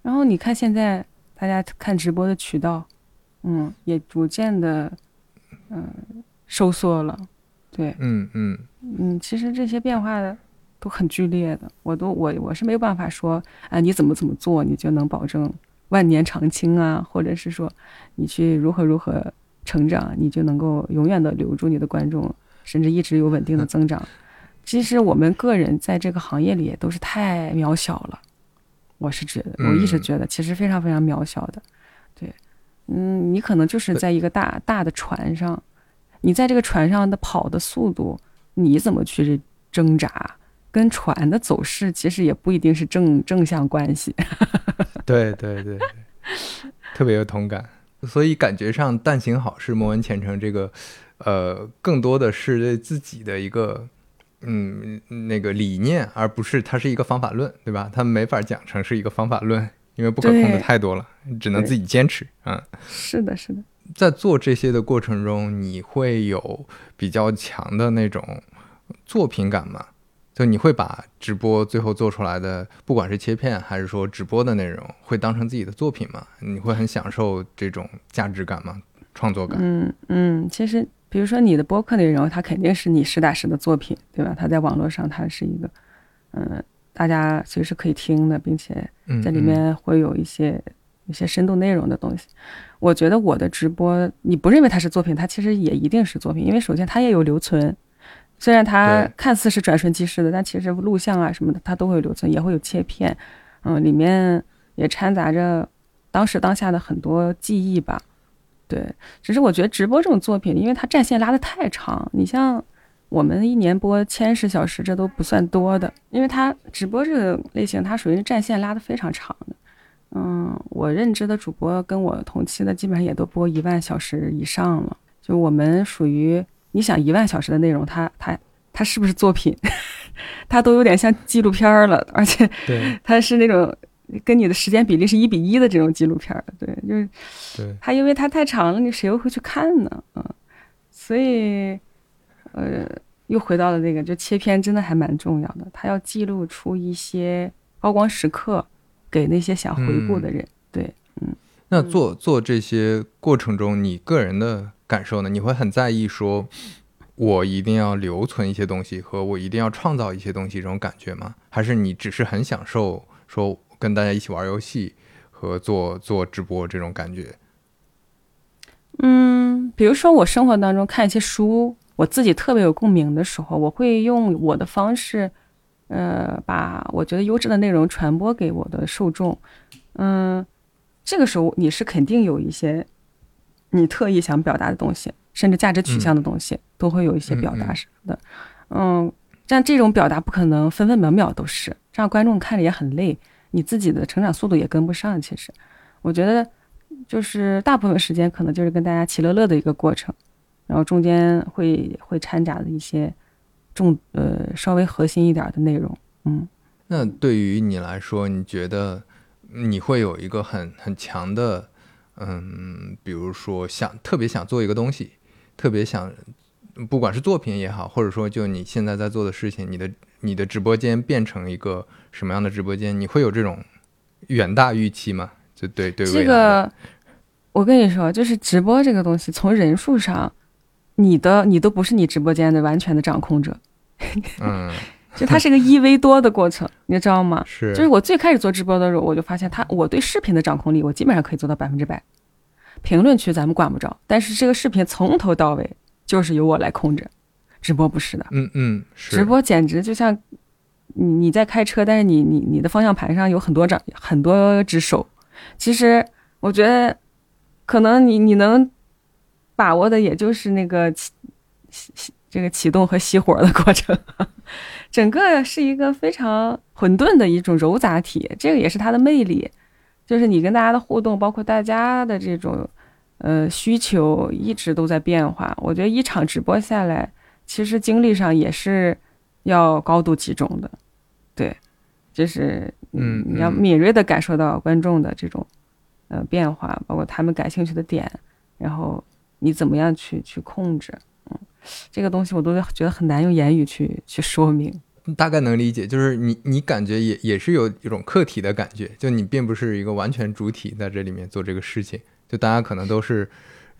然后你看现在。大家看直播的渠道，嗯，也逐渐的，嗯，收缩了，对，
嗯嗯
嗯，其实这些变化都很剧烈的，我都我我是没有办法说，啊，你怎么怎么做，你就能保证万年长青啊，或者是说你去如何如何成长，你就能够永远的留住你的观众，甚至一直有稳定的增长。其实我们个人在这个行业里都是太渺小了。我是觉得，我一直觉得，其实非常非常渺小的，对，嗯，你可能就是在一个大大的船上，你在这个船上的跑的速度，你怎么去挣扎，跟船的走势其实也不一定是正正向关系。<laughs>
对对对，特别有同感，所以感觉上“但行好事，莫问前程”这个，呃，更多的是对自己的一个。嗯，那个理念，而不是它是一个方法论，对吧？它没法讲成是一个方法论，因为不可控的太多了，只能自己坚持。嗯，
是的，是的。
在做这些的过程中，你会有比较强的那种作品感吗？就你会把直播最后做出来的，不管是切片还是说直播的内容，会当成自己的作品吗？你会很享受这种价值感吗？创作感？
嗯嗯，其实。比如说你的播客内容，它肯定是你实打实的作品，对吧？它在网络上，它是一个，嗯，大家随时可以听的，并且在里面会有一些一些深度内容的东西。我觉得我的直播，你不认为它是作品，它其实也一定是作品，因为首先它也有留存，虽然它看似是转瞬即逝的，但其实录像啊什么的它都会留存，也会有切片，嗯，里面也掺杂着当时当下的很多记忆吧。对，只是我觉得直播这种作品，因为它战线拉得太长。你像我们一年播千十小时，这都不算多的，因为它直播这个类型，它属于战线拉得非常长的。嗯，我认知的主播跟我同期的基本上也都播一万小时以上了。就我们属于你想一万小时的内容，它它它是不是作品？<laughs> 它都有点像纪录片了，而且它是那种跟你的时间比例是一比一的这种纪录片。对，就是
对
它，因为它太长了，你谁又会去看呢？嗯，所以呃，又回到了那个，就切片真的还蛮重要的，它要记录出一些高光时刻。给那些想回顾的人，对，嗯，
那做做这些过程中，你个人的感受呢？你会很在意说，我一定要留存一些东西，和我一定要创造一些东西这种感觉吗？还是你只是很享受说跟大家一起玩游戏和做做直播这种感觉？
嗯，比如说我生活当中看一些书，我自己特别有共鸣的时候，我会用我的方式。呃，把我觉得优质的内容传播给我的受众，嗯，这个时候你是肯定有一些你特意想表达的东西，甚至价值取向的东西，都会有一些表达什么的，嗯，但这种表达不可能分分秒秒都是，这样观众看着也很累，你自己的成长速度也跟不上。其实，我觉得就是大部分时间可能就是跟大家齐乐乐的一个过程，然后中间会会掺杂的一些。重呃稍微核心一点的内容，嗯，
那对于你来说，你觉得你会有一个很很强的，嗯，比如说想特别想做一个东西，特别想，不管是作品也好，或者说就你现在在做的事情，你的你的直播间变成一个什么样的直播间，你会有这种远大预期吗？就对对
这个，我跟你说，就是直播这个东西，从人数上。你的你都不是你直播间的完全的掌控者，
嗯，
就它是个一 v 多的过程，<laughs> 你知道吗？
是，
就是我最开始做直播的时候，我就发现他我对视频的掌控力，我基本上可以做到百分之百。评论区咱们管不着，但是这个视频从头到尾就是由我来控制，直播不是的，
嗯嗯，
直播简直就像你你在开车，但是你你你的方向盘上有很多掌很多只手，其实我觉得可能你你能。把握的也就是那个启启这个启动和熄火的过程，整个是一个非常混沌的一种揉杂体，这个也是它的魅力，就是你跟大家的互动，包括大家的这种呃需求一直都在变化。我觉得一场直播下来，其实精力上也是要高度集中的，对，就是
嗯，
你要敏锐的感受到观众的这种呃变化，包括他们感兴趣的点，然后。你怎么样去去控制？嗯，这个东西我都觉得很难用言语去去说明。
大概能理解，就是你你感觉也也是有一种客体的感觉，就你并不是一个完全主体在这里面做这个事情，就大家可能都是，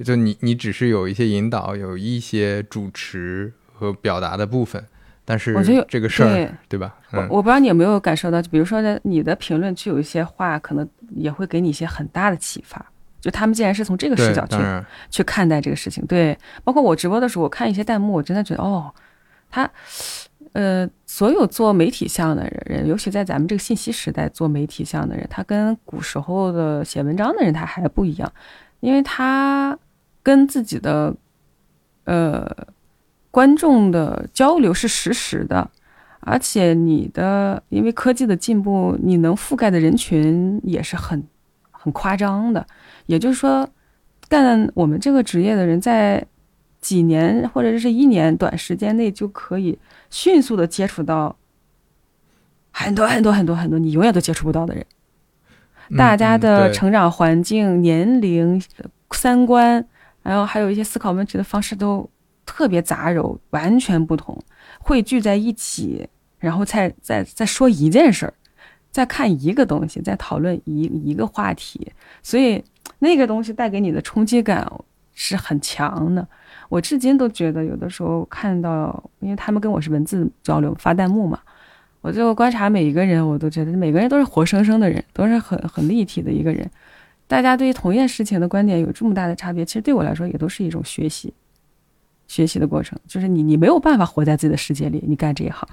就你你只是有一些引导，有一些主持和表达的部分，但是
我觉得
这个事儿对吧？
我我不知道你有没有感受到，就比如说你的评论区有一些话，可能也会给你一些很大的启发。就他们竟然是从这个视角去去看待这个事情，对，包括我直播的时候，我看一些弹幕，我真的觉得哦，他，呃，所有做媒体项的人，尤其在咱们这个信息时代做媒体项的人，他跟古时候的写文章的人他还不一样，因为他跟自己的呃观众的交流是实时的，而且你的因为科技的进步，你能覆盖的人群也是很很夸张的。也就是说，干我们这个职业的人，在几年或者是一年短时间内，就可以迅速的接触到很多很多很多很多你永远都接触不到的人。大家的成长环境、年龄、三观，然后还有一些思考问题的方式都特别杂糅，完全不同，汇聚在一起，然后再再再说一件事儿，再看一个东西，再讨论一一个话题，所以。那个东西带给你的冲击感是很强的，我至今都觉得有的时候看到，因为他们跟我是文字交流发弹幕嘛，我就观察每一个人，我都觉得每个人都是活生生的人，都是很很立体的一个人。大家对于同一件事情的观点有这么大的差别，其实对我来说也都是一种学习，学习的过程。就是你你没有办法活在自己的世界里，你干这一行，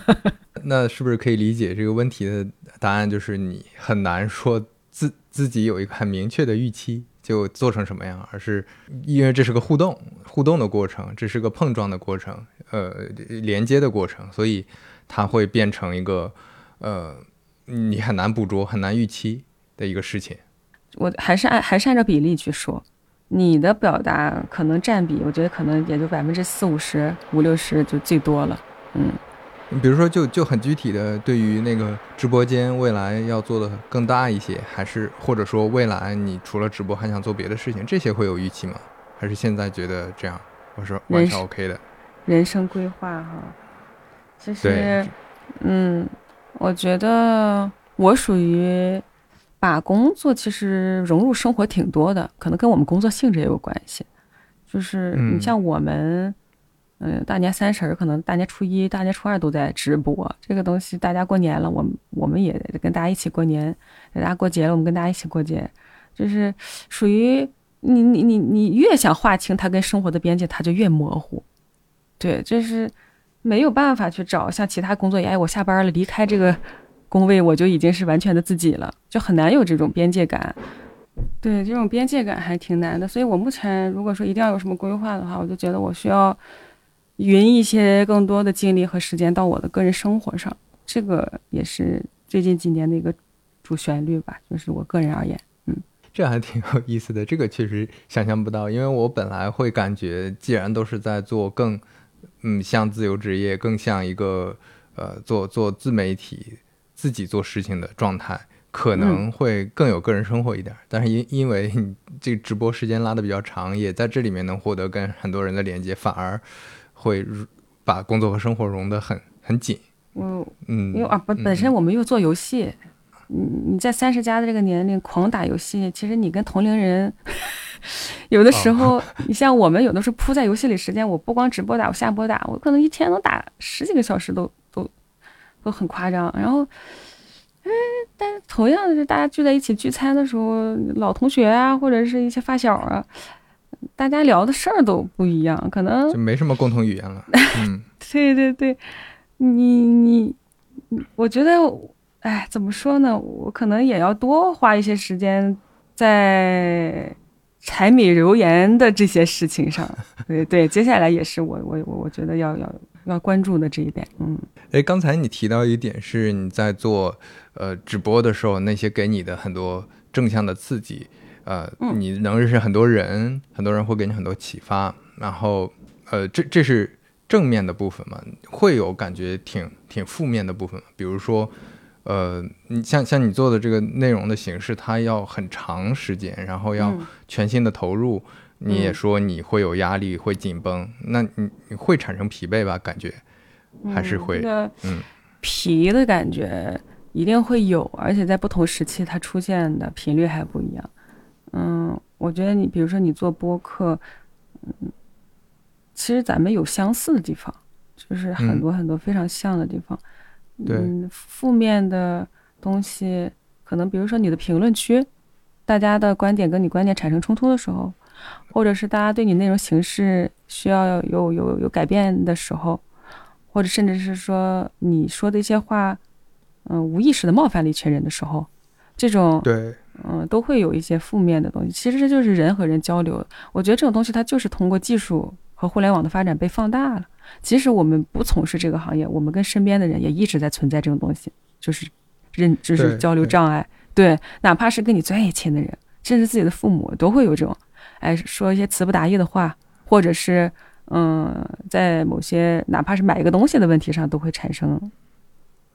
<laughs>
那是不是可以理解这个问题的答案就是你很难说。自自己有一个很明确的预期，就做成什么样，而是因为这是个互动互动的过程，这是个碰撞的过程，呃，连接的过程，所以它会变成一个呃，你很难捕捉，很难预期的一个事情。
我还是按还是按照比例去说，你的表达可能占比，我觉得可能也就百分之四五十、五六十就最多了。嗯，
比如说就就很具体的，对于那个直播间未来要做的更大一些，还是或者说未来你除了直播还想做别的事情，这些会有预期吗？还是现在觉得这样我说完全 OK 的？
人生规划哈，其实，嗯，我觉得我属于。把工作其实融入生活挺多的，可能跟我们工作性质也有关系。就是你像我们，嗯，大年三十儿，可能大年初一、大年初二都在直播。这个东西，大家过年了，我们我们也跟大家一起过年；大家过节了，我们跟大家一起过节。就是属于你你你你越想划清它跟生活的边界，它就越模糊。对，就是没有办法去找像其他工作一样，哎，我下班了，离开这个。工位我就已经是完全的自己了，就很难有这种边界感。对，这种边界感还挺难的。所以我目前如果说一定要有什么规划的话，我就觉得我需要匀一些更多的精力和时间到我的个人生活上。这个也是最近几年的一个主旋律吧，就是我个人而言，嗯，<laughs>
这还挺有意思的。这个确实想象不到，因为我本来会感觉，既然都是在做更嗯像自由职业，更像一个呃做做自媒体。自己做事情的状态可能会更有个人生活一点，但是因因为这个直播时间拉的比较长，也在这里面能获得跟很多人的连接，反而会把工作和生活融得很很紧。
嗯嗯，因为啊本本身我们又做游戏，你你在三十加的这个年龄狂打游戏，其实你跟同龄人 <laughs> 有的时候，你像我们有的时候扑在游戏里时间，我不光直播打，我下播打，我可能一天能打十几个小时都。都都很夸张，然后，哎，但是同样的是，大家聚在一起聚餐的时候，老同学啊，或者是一些发小啊，大家聊的事儿都不一样，可能
就没什么共同语言了。<laughs> 嗯，
对对对，你你，我觉得，哎，怎么说呢？我可能也要多花一些时间在柴米油盐的这些事情上。<laughs> 对对，接下来也是我我我我觉得要要。要关注的这一点，嗯，
哎，刚才你提到一点是你在做呃直播的时候，那些给你的很多正向的刺激，呃，你能认识很多人，很多人会给你很多启发，然后呃，这这是正面的部分嘛？会有感觉挺挺负面的部分比如说，呃，你像像你做的这个内容的形式，它要很长时间，然后要全心的投入。你也说你会有压力，会紧绷，那你你会产生疲惫吧？感觉还是会，
嗯，疲的感觉一定会有，而且在不同时期它出现的频率还不一样。嗯，我觉得你比如说你做播客，嗯，其实咱们有相似的地方，就是很多很多非常像的地方。
对，
负面的东西，可能比如说你的评论区，大家的观点跟你观点产生冲突的时候。或者是大家对你内容形式需要有有有改变的时候，或者甚至是说你说的一些话，嗯，无意识的冒犯了一群人的时候，这种
对，
嗯，都会有一些负面的东西。其实这就是人和人交流。我觉得这种东西它就是通过技术和互联网的发展被放大了。即使我们不从事这个行业，我们跟身边的人也一直在存在这种东西，就是认就是交流障碍。对，哪怕是跟你最亲的人，甚至自己的父母，都会有这种。哎，说一些词不达意的话，或者是，嗯，在某些哪怕是买一个东西的问题上，都会产生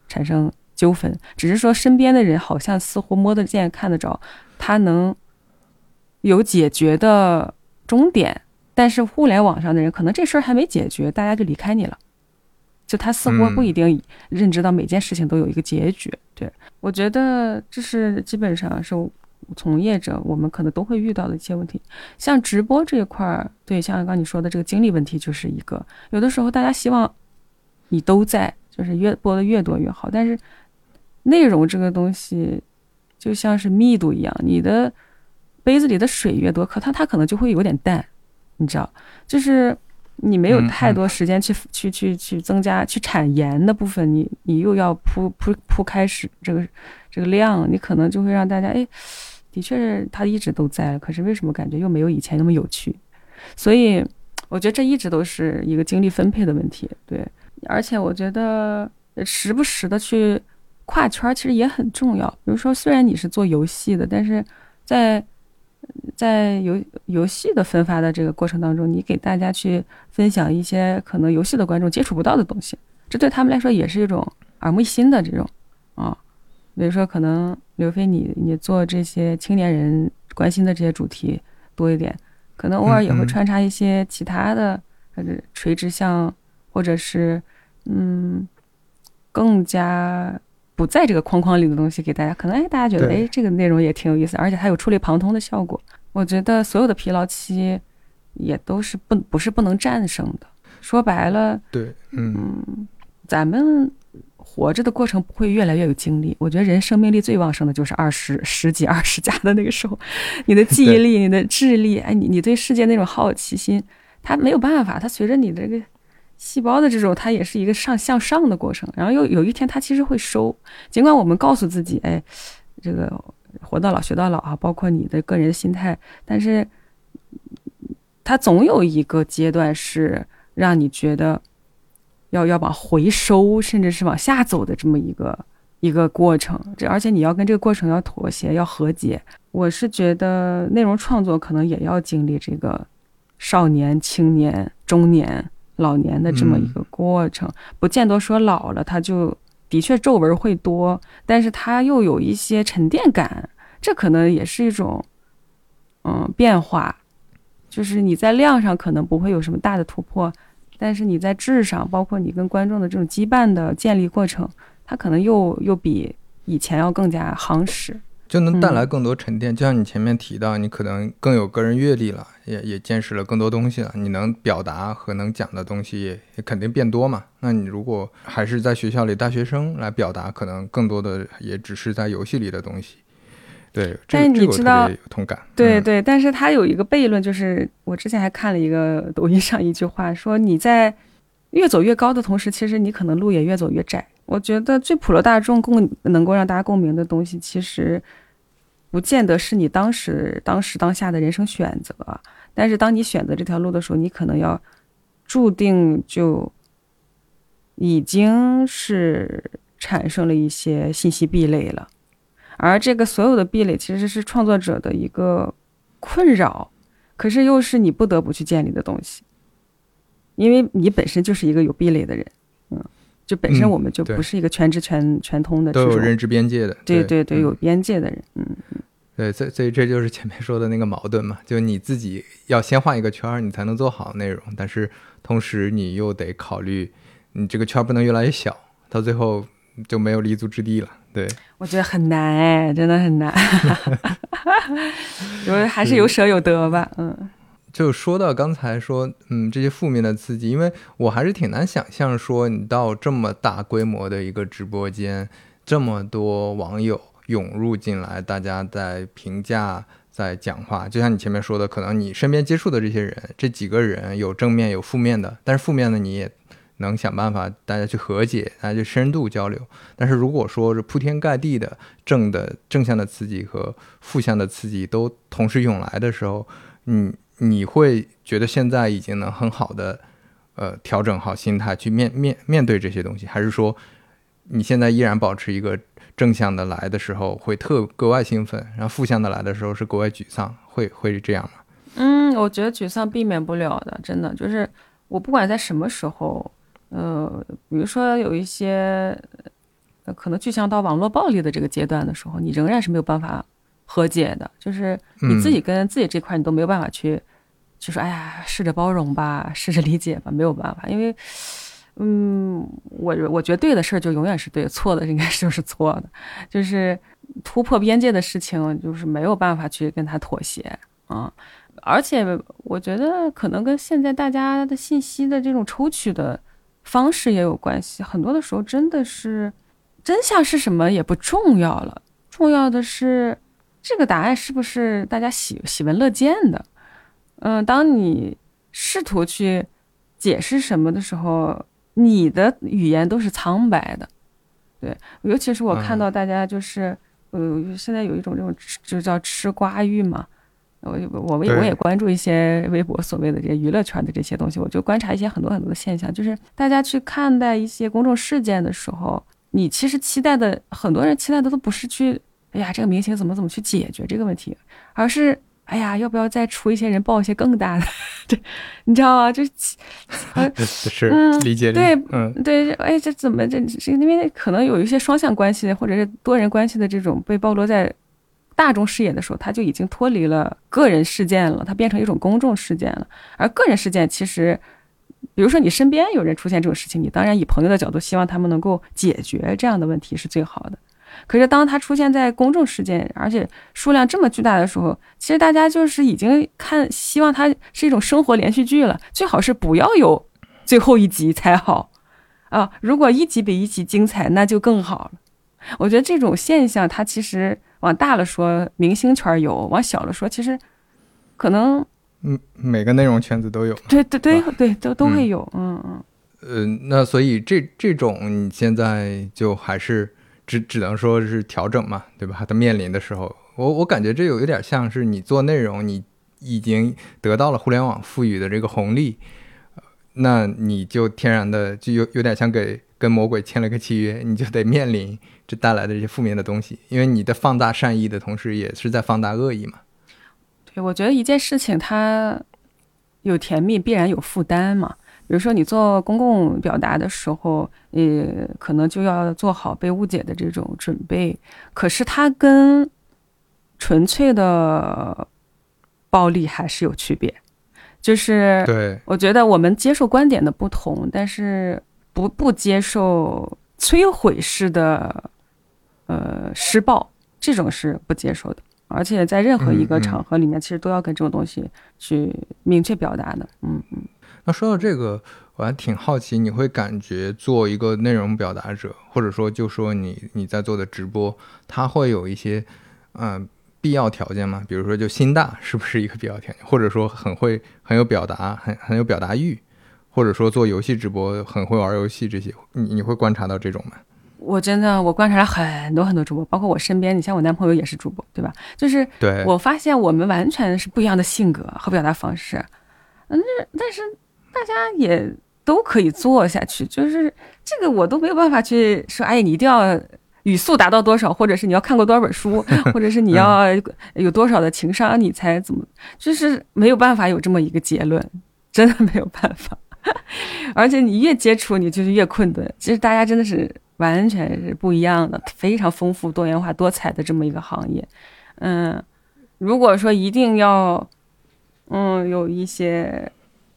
产生纠纷。只是说身边的人好像似乎摸得见、看得着，他能有解决的终点，但是互联网上的人可能这事儿还没解决，大家就离开你了。就他似乎不一定认知到每件事情都有一个结局。对我觉得这是基本上是。从业者，我们可能都会遇到的一些问题，像直播这一块儿，对，像刚刚你说的这个精力问题就是一个。有的时候大家希望你都在，就是越播的越多越好，但是内容这个东西就像是密度一样，你的杯子里的水越多，可它它可能就会有点淡，你知道，就是你没有太多时间去去去去增加去产盐的部分，你你又要铺铺铺开始这个这个量，你可能就会让大家哎。的确是它一直都在，可是为什么感觉又没有以前那么有趣？所以我觉得这一直都是一个精力分配的问题。对，而且我觉得时不时的去跨圈其实也很重要。比如说，虽然你是做游戏的，但是在在游游戏的分发的这个过程当中，你给大家去分享一些可能游戏的观众接触不到的东西，这对他们来说也是一种耳目一新的这种啊。比如说，可能刘飞你你做这些青年人关心的这些主题多一点，可能偶尔也会穿插一些其他的呃垂直向或者是嗯更加不在这个框框里的东西给大家，可能哎大家觉得哎这个内容也挺有意思，而且它有触类旁通的效果。我觉得所有的疲劳期也都是不不是不能战胜的。说白了，
对，嗯，
咱们。活着的过程不会越来越有精力，我觉得人生命力最旺盛的就是二十十几 <laughs> 二十加的那个时候，你的记忆力、你的智力，哎，你你对世界那种好奇心，它没有办法，它随着你的这个细胞的这种，它也是一个上向上的过程。然后又有一天，它其实会收。尽管我们告诉自己，哎，这个活到老学到老啊，包括你的个人心态，但是它总有一个阶段是让你觉得。要要往回收，甚至是往下走的这么一个一个过程，这而且你要跟这个过程要妥协，要和解。我是觉得内容创作可能也要经历这个少年、青年、中年、老年的这么一个过程，不见得说老了他就的确皱纹会多，但是他又有一些沉淀感，这可能也是一种嗯变化，就是你在量上可能不会有什么大的突破。但是你在质上，包括你跟观众的这种羁绊的建立过程，它可能又又比以前要更加夯实，
就能带来更多沉淀。就像你前面提到，你可能更有个人阅历了，也也见识了更多东西了，你能表达和能讲的东西也也肯定变多嘛。那你如果还是在学校里大学生来表达，可能更多的也只是在游戏里的东西。对，
但是你知道，
有同感。
对对，但是他有一个悖论，就是我之前还看了一个抖音上一句话，说你在越走越高的同时，其实你可能路也越走越窄。我觉得最普罗大众共能够让大家共鸣的东西，其实不见得是你当时当时当下的人生选择，但是当你选择这条路的时候，你可能要注定就已经是产生了一些信息壁垒了。而这个所有的壁垒其实是创作者的一个困扰，可是又是你不得不去建立的东西，因为你本身就是一个有壁垒的人，就本身我们就不是一个全知全全通的，
都有认知边界的，
对对对，有边界的人，嗯嗯，
对，所所以这就是前面说的那个矛盾嘛，就你自己要先画一个圈儿，你才能做好内容，但是同时你又得考虑，你这个圈儿不能越来越小，到最后就没有立足之地了。对，
我觉得很难哎，真的很难，<laughs> 因为还是有舍有得吧。嗯，
就说到刚才说，嗯，这些负面的刺激，因为我还是挺难想象说，你到这么大规模的一个直播间，这么多网友涌入进来，大家在评价、在讲话，就像你前面说的，可能你身边接触的这些人，这几个人有正面有负面的，但是负面的你也。能想办法大家去和解，大家去深度交流。但是如果说是铺天盖地的正的正向的刺激和负向的刺激都同时涌来的时候，你你会觉得现在已经能很好的呃调整好心态去面面面对这些东西，还是说你现在依然保持一个正向的来的时候会特格外兴奋，然后负向的来的时候是格外沮丧，会会是这样吗？
嗯，我觉得沮丧避免不了的，真的就是我不管在什么时候。呃，比如说有一些，可能具象到网络暴力的这个阶段的时候，你仍然是没有办法和解的，就是你自己跟自己这块你都没有办法去，就说哎呀，试着包容吧，<laughs> 试着理解吧，没有办法，因为，嗯，我我觉得对的事儿就永远是对，错的应该就是错的，就是突破边界的事情，就是没有办法去跟他妥协。啊，而且我觉得可能跟现在大家的信息的这种抽取的。方式也有关系，很多的时候真的是真相是什么也不重要了，重要的是这个答案是不是大家喜喜闻乐见的。嗯，当你试图去解释什么的时候，你的语言都是苍白的。对，尤其是我看到大家就是，呃，现在有一种这种就叫吃瓜欲嘛。我我我也关注一些微博所谓的这些娱乐圈的这些东西，我就观察一些很多很多的现象，就是大家去看待一些公众事件的时候，你其实期待的很多人期待的都不是去，哎呀，这个明星怎么怎么去解决这个问题，而是。哎呀，要不要再出一些人报一些更大的？<laughs> 对，你知道吗？就 <laughs>
是理解
对，
嗯，
对，哎，这怎么这是因为可能有一些双向关系或者是多人关系的这种被暴露在大众视野的时候，它就已经脱离了个人事件了，它变成一种公众事件了。而个人事件其实，比如说你身边有人出现这种事情，你当然以朋友的角度希望他们能够解决这样的问题是最好的。可是，当它出现在公众事件，而且数量这么巨大的时候，其实大家就是已经看希望它是一种生活连续剧了。最好是不要有最后一集才好啊！如果一集比一集精彩，那就更好了。我觉得这种现象，它其实往大了说，明星圈有；往小了说，其实可能
嗯，每个内容圈子都有。
对对对对，都都会有。嗯嗯。
呃，那所以这这种你现在就还是。只只能说是调整嘛，对吧？他面临的时候，我我感觉这有有点像是你做内容，你已经得到了互联网赋予的这个红利，那你就天然的就有有点像给跟魔鬼签了个契约，你就得面临这带来的这些负面的东西，因为你的放大善意的同时，也是在放大恶意嘛。
对，我觉得一件事情它有甜蜜，必然有负担嘛。比如说，你做公共表达的时候，呃，可能就要做好被误解的这种准备。可是，它跟纯粹的暴力还是有区别。就是，
对，
我觉得我们接受观点的不同，但是不不接受摧毁式的呃施暴，这种是不接受的。而且，在任何一个场合里面，其实都要跟这种东西去明确表达的。嗯嗯。
那说到这个，我还挺好奇，你会感觉做一个内容表达者，或者说就说你你在做的直播，它会有一些嗯必要条件吗？比如说就心大是不是一个必要条件？或者说很会很有表达，很很有表达欲，或者说做游戏直播很会玩游戏这些，你你会观察到这种吗？
我真的我观察了很多很多主播，包括我身边，你像我男朋友也是主播，对吧？就是
对
我发现我们完全是不一样的性格和表达方式，嗯，但是。大家也都可以做下去，就是这个我都没有办法去说，哎，你一定要语速达到多少，或者是你要看过多少本书，<laughs> 或者是你要有多少的情商，你才怎么，就是没有办法有这么一个结论，真的没有办法。<laughs> 而且你越接触，你就是越困顿。其实大家真的是完全是不一样的，非常丰富、多元化、多彩的这么一个行业。嗯，如果说一定要，嗯，有一些。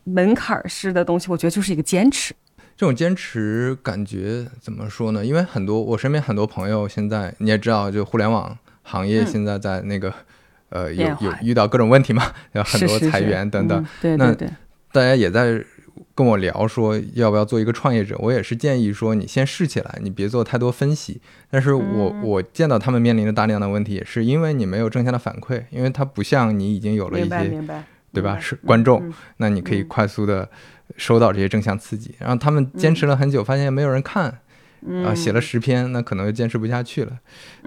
门槛式的东西，我觉得就是一个坚持。
这种坚持感觉怎么说呢？因为很多我身边很多朋友现在你也知道，就互联网行业现在在那个呃有有遇到各种问题嘛，有很多裁员等等。
对对对。
大家也在跟我聊说要不要做一个创业者，我也是建议说你先试起来，你别做太多分析。但是我我见到他们面临的大量的问题，也是因为你没有正向的反馈，因为它不像你已经有了一些。对吧？是观众，那你可以快速的收到这些正向刺激。然后他们坚持了很久，发现没有人看，啊，写了十篇，那可能就坚持不下去了。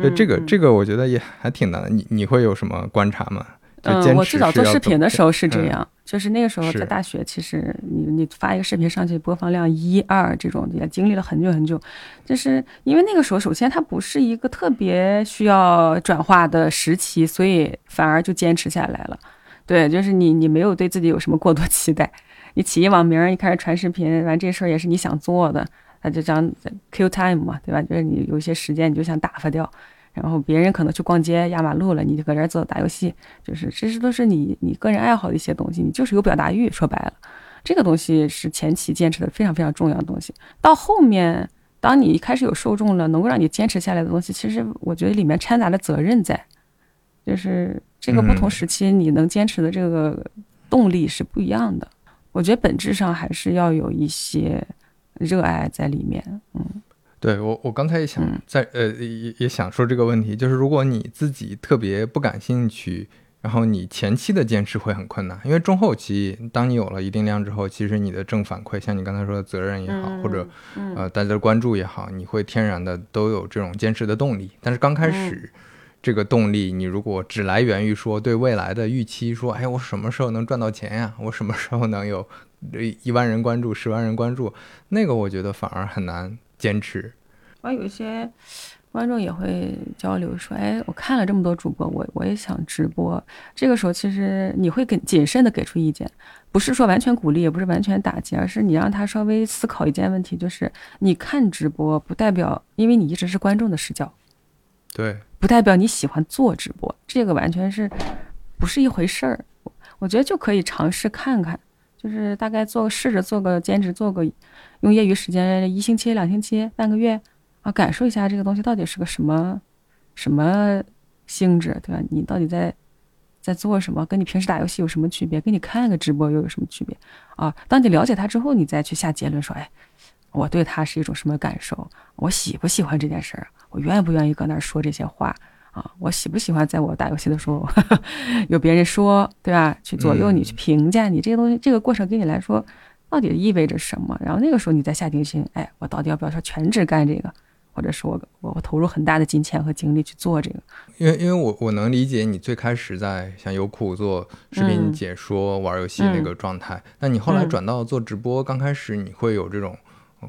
就这个，这个我觉得也还挺难的。你你会有什么观察吗？
嗯，我最早做视频的时候是这样，就是那个时候在大学，其实你你发一个视频上去，播放量一二这种，也经历了很久很久。就是因为那个时候，首先它不是一个特别需要转化的时期，所以反而就坚持下来了。对，就是你，你没有对自己有什么过多期待，你起一网名，一开始传视频，完这事儿也是你想做的，那就这样 kill time 嘛，对吧？就是你有一些时间，你就想打发掉，然后别人可能去逛街、压马路了，你就搁这儿坐打游戏，就是这些都是你你个人爱好的一些东西，你就是有表达欲。说白了，这个东西是前期坚持的非常非常重要的东西。到后面，当你一开始有受众了，能够让你坚持下来的东西，其实我觉得里面掺杂了责任在，就是。这个不同时期你能坚持的这个动力是不一样的。我觉得本质上还是要有一些热爱在里面。嗯，
对我我刚才也想在呃也也想说这个问题，就是如果你自己特别不感兴趣，然后你前期的坚持会很困难，因为中后期当你有了一定量之后，其实你的正反馈，像你刚才说的责任也好，或者呃大家的关注也好，你会天然的都有这种坚持的动力。但是刚开始。这个动力，你如果只来源于说对未来的预期，说，哎，我什么时候能赚到钱呀？我什么时候能有一万人关注、十万人关注？那个我觉得反而很难坚持。
而有一些观众也会交流说，哎，我看了这么多主播，我我也想直播。这个时候其实你会给谨慎的给出意见，不是说完全鼓励，也不是完全打击，而是你让他稍微思考一件问题，就是你看直播不代表，因为你一直是观众的视角，
对，
不代表你喜欢做直播，这个完全是不是一回事儿。我觉得就可以尝试看看。就是大概做试着做个兼职，做个用业余时间一星期、两星期、半个月啊，感受一下这个东西到底是个什么什么性质，对吧？你到底在在做什么？跟你平时打游戏有什么区别？跟你看个直播又有什么区别啊？当你了解它之后，你再去下结论说，哎，我对他是一种什么感受？我喜不喜欢这件事儿？我愿不愿意搁那儿说这些话？啊，我喜不喜欢在我打游戏的时候 <laughs> 有别人说，对吧？去左右你，去评价你这些东西，这个过程给你来说到底意味着什么？然后那个时候你再下定心，哎，我到底要不要说全职干这个，或者是我我我投入很大的金钱和精力去做这个？
因为因为我我能理解你最开始在像优酷做视频解说、玩游戏那个状态，那你后来转到做直播，刚开始你会有这种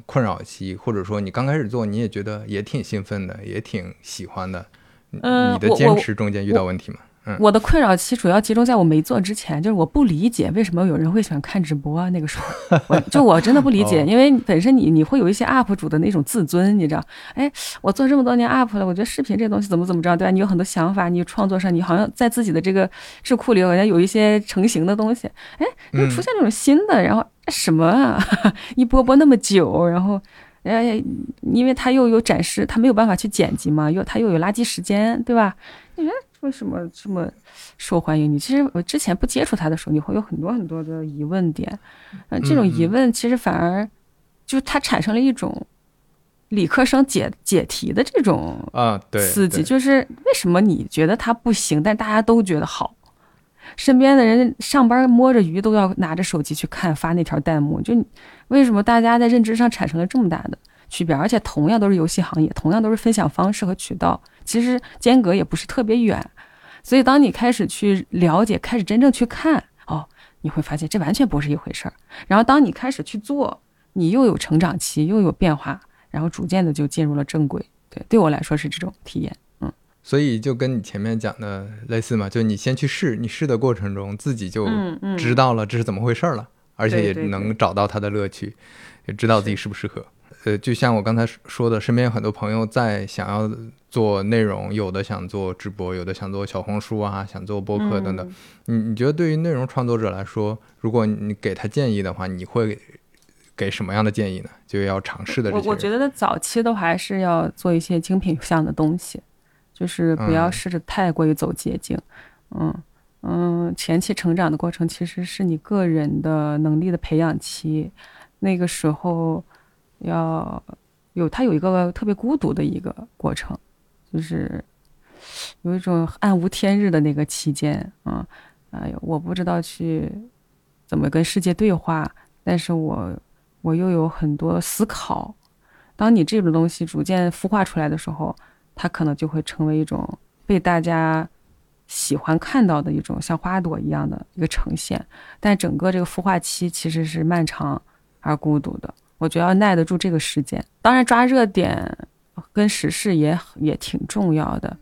困扰期，或者说你刚开始做你也觉得也挺兴奋的，也挺喜欢的。
嗯，
你的坚持中间遇到问题吗？嗯，
我的困扰期主要集中在我没做之前，就是我不理解为什么有人会喜欢看直播。那个时候，<laughs> 我就我真的不理解，因为本身你你会有一些 UP 主的那种自尊，你知道？哎，我做这么多年 UP 了，我觉得视频这东西怎么怎么着，对吧？你有很多想法，你创作上你好像在自己的这个智库里好像有一些成型的东西。哎，又出现这种新的，然后什么啊？<laughs> 一波波那么久，然后。哎，因为他又有展示，他没有办法去剪辑嘛，又他又有垃圾时间，对吧？你说为什么这么受欢迎？你其实我之前不接触他的时候，你会有很多很多的疑问点，呃，这种疑问其实反而就他产生了一种理科生解解题的这种
啊，对，
刺激，就是为什么你觉得他不行，但大家都觉得好？身边的人上班摸着鱼都要拿着手机去看发那条弹幕，就为什么大家在认知上产生了这么大的区别？而且同样都是游戏行业，同样都是分享方式和渠道，其实间隔也不是特别远。所以当你开始去了解，开始真正去看，哦，你会发现这完全不是一回事儿。然后当你开始去做，你又有成长期，又有变化，然后逐渐的就进入了正轨。对，对我来说是这种体验。
所以就跟你前面讲的类似嘛，就你先去试，你试的过程中自己就知道了这是怎么回事了，而且也能找到它的乐趣，也知道自己适不适合。呃，就像我刚才说的，身边有很多朋友在想要做内容，有的想做直播，有的想做小红书啊，想做播客等等。你你觉得对于内容创作者来说，如果你给他建议的话，你会给什么样的建议呢？就要尝试的这
些。我我觉得早期都还是要做一些精品向的东西。就是不要试着太过于走捷径，嗯嗯，前期成长的过程其实是你个人的能力的培养期，那个时候要有他有一个特别孤独的一个过程，就是有一种暗无天日的那个期间，嗯，哎呦，我不知道去怎么跟世界对话，但是我我又有很多思考，当你这种东西逐渐孵化出来的时候。它可能就会成为一种被大家喜欢看到的一种像花朵一样的一个呈现，但整个这个孵化期其实是漫长而孤独的。我觉得要耐得住这个时间，当然抓热点跟时事也也挺重要的。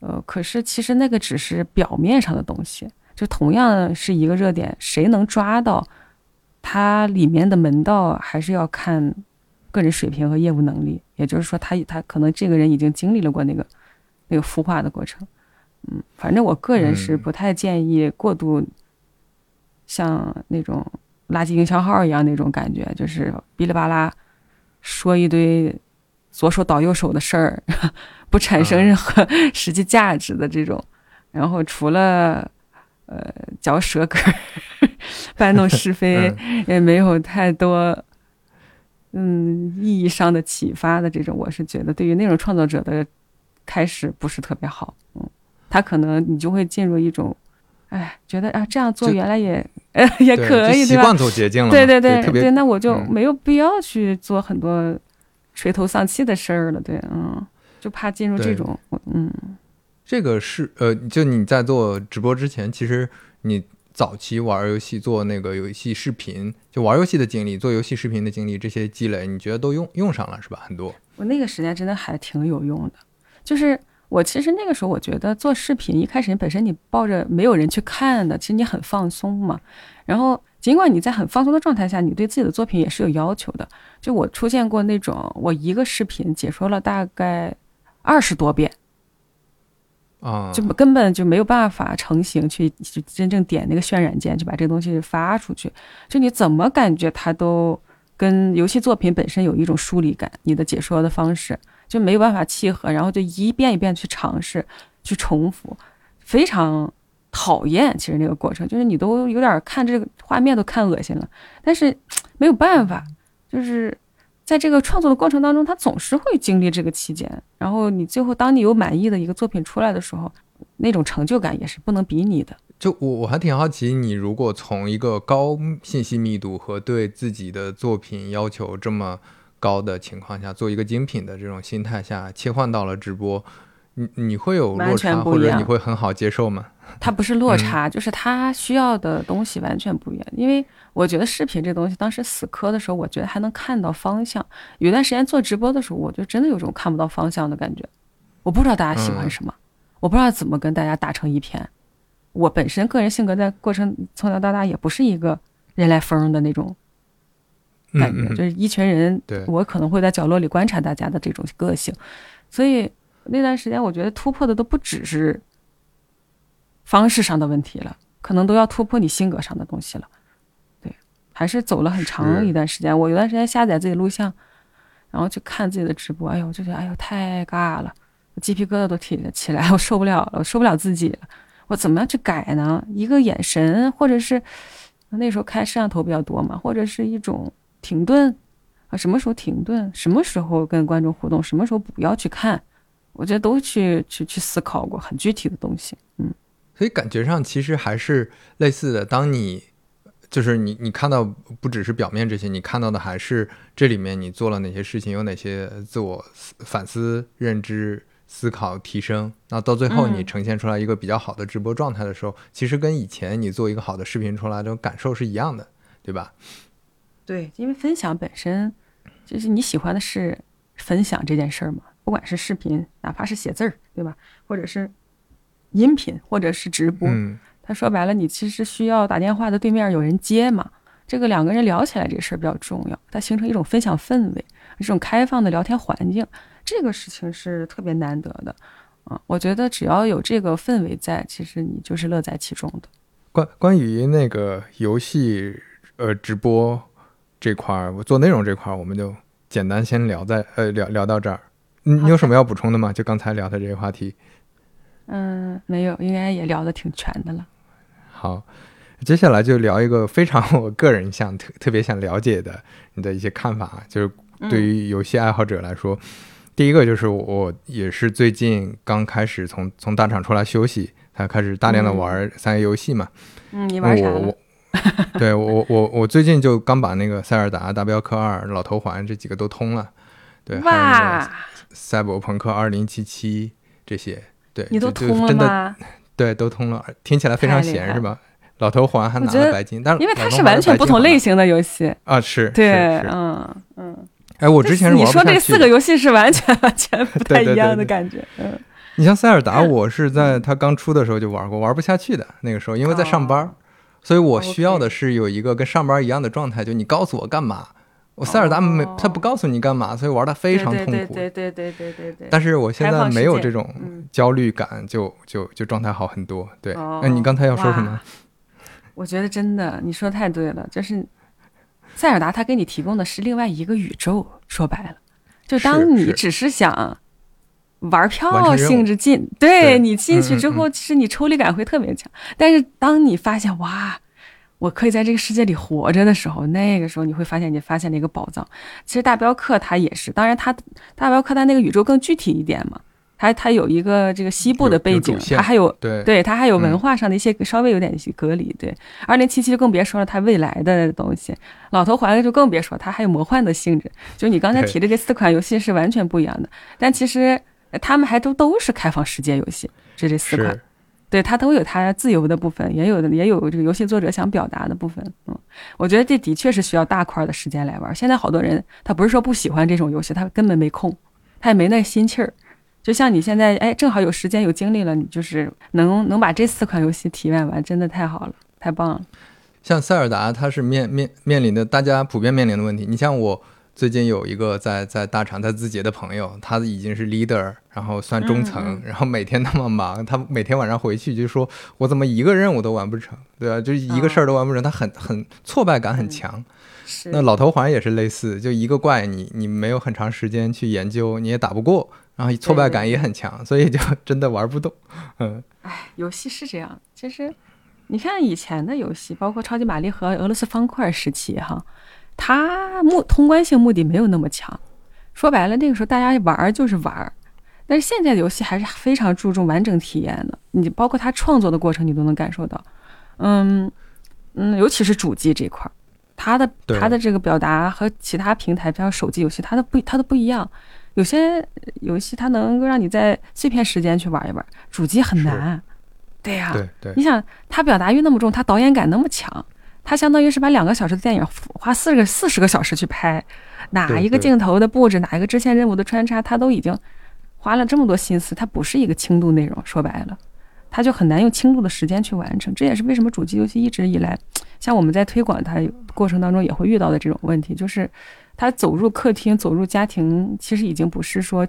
呃，可是其实那个只是表面上的东西，就同样是一个热点，谁能抓到它里面的门道，还是要看。个人水平和业务能力，也就是说，他他可能这个人已经经历了过那个那个孵化的过程，嗯，反正我个人是不太建议过度像那种垃圾营销号一样那种感觉，就是哔哩吧啦说一堆左手倒右手的事儿，<laughs> 不产生任何 <laughs> 实际价值的这种，然后除了呃嚼舌根、<laughs> 搬弄是非，也没有太多。嗯，意义上的启发的这种，我是觉得对于内容创作者的开始不是特别好。嗯，他可能你就会进入一种，哎，觉得啊这样做原来也呃也可以，对
吧？习惯走捷径了。
对对对
对，
那我就没有必要去做很多垂头丧气的事儿了。对，嗯，就怕进入这种，嗯，
这个是呃，就你在做直播之前，其实你。早期玩游戏做那个游戏视频，就玩游戏的经历，做游戏视频的经历，这些积累，你觉得都用用上了是吧？很多。
我那个时间真的还挺有用的，就是我其实那个时候我觉得做视频一开始你本身你抱着没有人去看的，其实你很放松嘛。然后尽管你在很放松的状态下，你对自己的作品也是有要求的。就我出现过那种，我一个视频解说了大概二十多遍。
啊，
就根本就没有办法成型去去真正点那个渲染键，就把这个东西发出去。就你怎么感觉它都跟游戏作品本身有一种疏离感，你的解说的方式就没有办法契合，然后就一遍一遍去尝试去重复，非常讨厌。其实那个过程就是你都有点看这个画面都看恶心了，但是没有办法，就是。在这个创作的过程当中，他总是会经历这个期间。然后你最后，当你有满意的一个作品出来的时候，那种成就感也是不能比拟的。
就我我还挺好奇，你如果从一个高信息密度和对自己的作品要求这么高的情况下，做一个精品的这种心态下切换到了直播，你你会有落差，或者你会很好接受吗？<laughs>
它不是落差，就是它需要的东西完全不一样，因为。我觉得视频这东西，当时死磕的时候，我觉得还能看到方向。有段时间做直播的时候，我就真的有种看不到方向的感觉。我不知道大家喜欢什么，我不知道怎么跟大家打成一片。我本身个人性格在过程从小到大也不是一个人来疯的那种感觉，就是一群人，我可能会在角落里观察大家的这种个性。所以那段时间，我觉得突破的都不只是方式上的问题了，可能都要突破你性格上的东西了。对还是走了很长一段时间。我有段时间下载自己录像，然后去看自己的直播。哎呦，我就觉得哎呦太尬了，我鸡皮疙瘩都起起来，我受不了了，我受不了自己了。我怎么样去改呢？一个眼神，或者是那时候开摄像头比较多嘛，或者是一种停顿啊，什么时候停顿，什么时候跟观众互动，什么时候不要去看，我觉得都去去去思考过很具体的东西。嗯，
所以感觉上其实还是类似的。当你就是你，你看到不只是表面这些，你看到的还是这里面你做了哪些事情，有哪些自我反思、认知、思考、提升。那到最后你呈现出来一个比较好的直播状态的时候，其实跟以前你做一个好的视频出来的感受是一样的，对吧？
对，因为分享本身就是你喜欢的是分享这件事儿嘛，不管是视频，哪怕是写字儿，对吧？或者是音频，或者是直播。他说白了，你其实需要打电话的对面有人接嘛，这个两个人聊起来这个事儿比较重要，它形成一种分享氛围，这种开放的聊天环境，这个事情是特别难得的，啊，我觉得只要有这个氛围在，其实你就是乐在其中的。
关关于那个游戏呃直播这块儿，我做内容这块儿，我们就简单先聊在呃聊聊到这儿，你你有什么要补充的吗？就刚才聊的这个话题？
嗯，没有，应该也聊的挺全的了。
好，接下来就聊一个非常我个人想特特别想了解的你的一些看法，就是对于游戏爱好者来说，第一个就是我也是最近刚开始从从大厂出来休息，才开始大量的玩三 A 游戏嘛。
嗯，你玩啥我 <laughs>
对我我我最近就刚把那个塞尔达、大镖客二、老头环这几个都通了。对，还有那个赛博朋克二零七七这些，对，
你都通了吗？
对，都通了，听起来非常闲是吧？老头环还拿了白金，但
因为它是完全不同类型的游戏
啊，是，
对，嗯嗯。
哎，我之前是
你说这四个游戏是完全完全不太一样的感觉，嗯。
你像塞尔达，我是在它刚出的时候就玩过，玩不下去的那个时候，因为在上班，所以我需要的是有一个跟上班一样的状态，就你告诉我干嘛。我塞尔达没，他不告诉你干嘛，所以玩的非常痛
苦。对对对对对对。
但是我现在没有这种焦虑感，就就就状态好很多。对，那你刚才要说什么？
我觉得真的，你说的太对了。就是塞尔达，他给你提供的是另外一个宇宙。说白了，就当你只是想玩票性质进，对你进去之后，其实你抽离感会特别强。但是当你发现哇。我可以在这个世界里活着的时候，那个时候你会发现你发现了一个宝藏。其实大镖客他也是，当然他大镖客他那个宇宙更具体一点嘛，他他有一个这个西部的背景，他还有
对
对，它还有文化上的一些稍微有点隔离。对，二零七七就更别说了，它未来的东西，老头环就更别说，它还有魔幻的性质。就你刚才提的这四款游戏是完全不一样的，但其实他们还都都是开放世界游戏，就这四款。对，它都有它自由的部分，也有的也有这个游戏作者想表达的部分。嗯，我觉得这的确是需要大块儿的时间来玩。现在好多人他不是说不喜欢这种游戏，他根本没空，他也没那心气儿。就像你现在，哎，正好有时间有精力了，你就是能能把这四款游戏体验完，真的太好了，太棒了。
像塞尔达，它是面面面临的大家普遍面临的问题。你像我最近有一个在在大厂他自己的朋友，他已经是 leader，然后算中层，然后每天那么忙，他每天晚上回去就说：“我怎么一个任务都完不成？对吧？就一个事儿都完不成。”他很很挫败感很强。那老头环也是类似，就一个怪你你没有很长时间去研究，你也打不过，然后挫败感也很强，所以就真的玩不动。嗯，
哎，游戏是这样，其实。你看以前的游戏，包括超级玛丽和俄罗斯方块时期，哈，它目通关性目的没有那么强。说白了，那个时候大家玩就是玩，但是现在的游戏还是非常注重完整体验的。你包括它创作的过程，你都能感受到。嗯嗯，尤其是主机这块儿，它的它的这个表达和其他平台，比方手机游戏，它的不它的不一样。有些游戏它能够让你在碎片时间去玩一玩，主机很难。对呀，
对对，
你想他表达欲那么重，他导演感那么强，他相当于是把两个小时的电影花四个四十个小时去拍，哪一个镜头的布置，哪一个支线任务的穿插，他都已经花了这么多心思，它不是一个轻度内容，说白了，他就很难用轻度的时间去完成。这也是为什么主机游戏一直以来，像我们在推广它过程当中也会遇到的这种问题，就是它走入客厅、走入家庭，其实已经不是说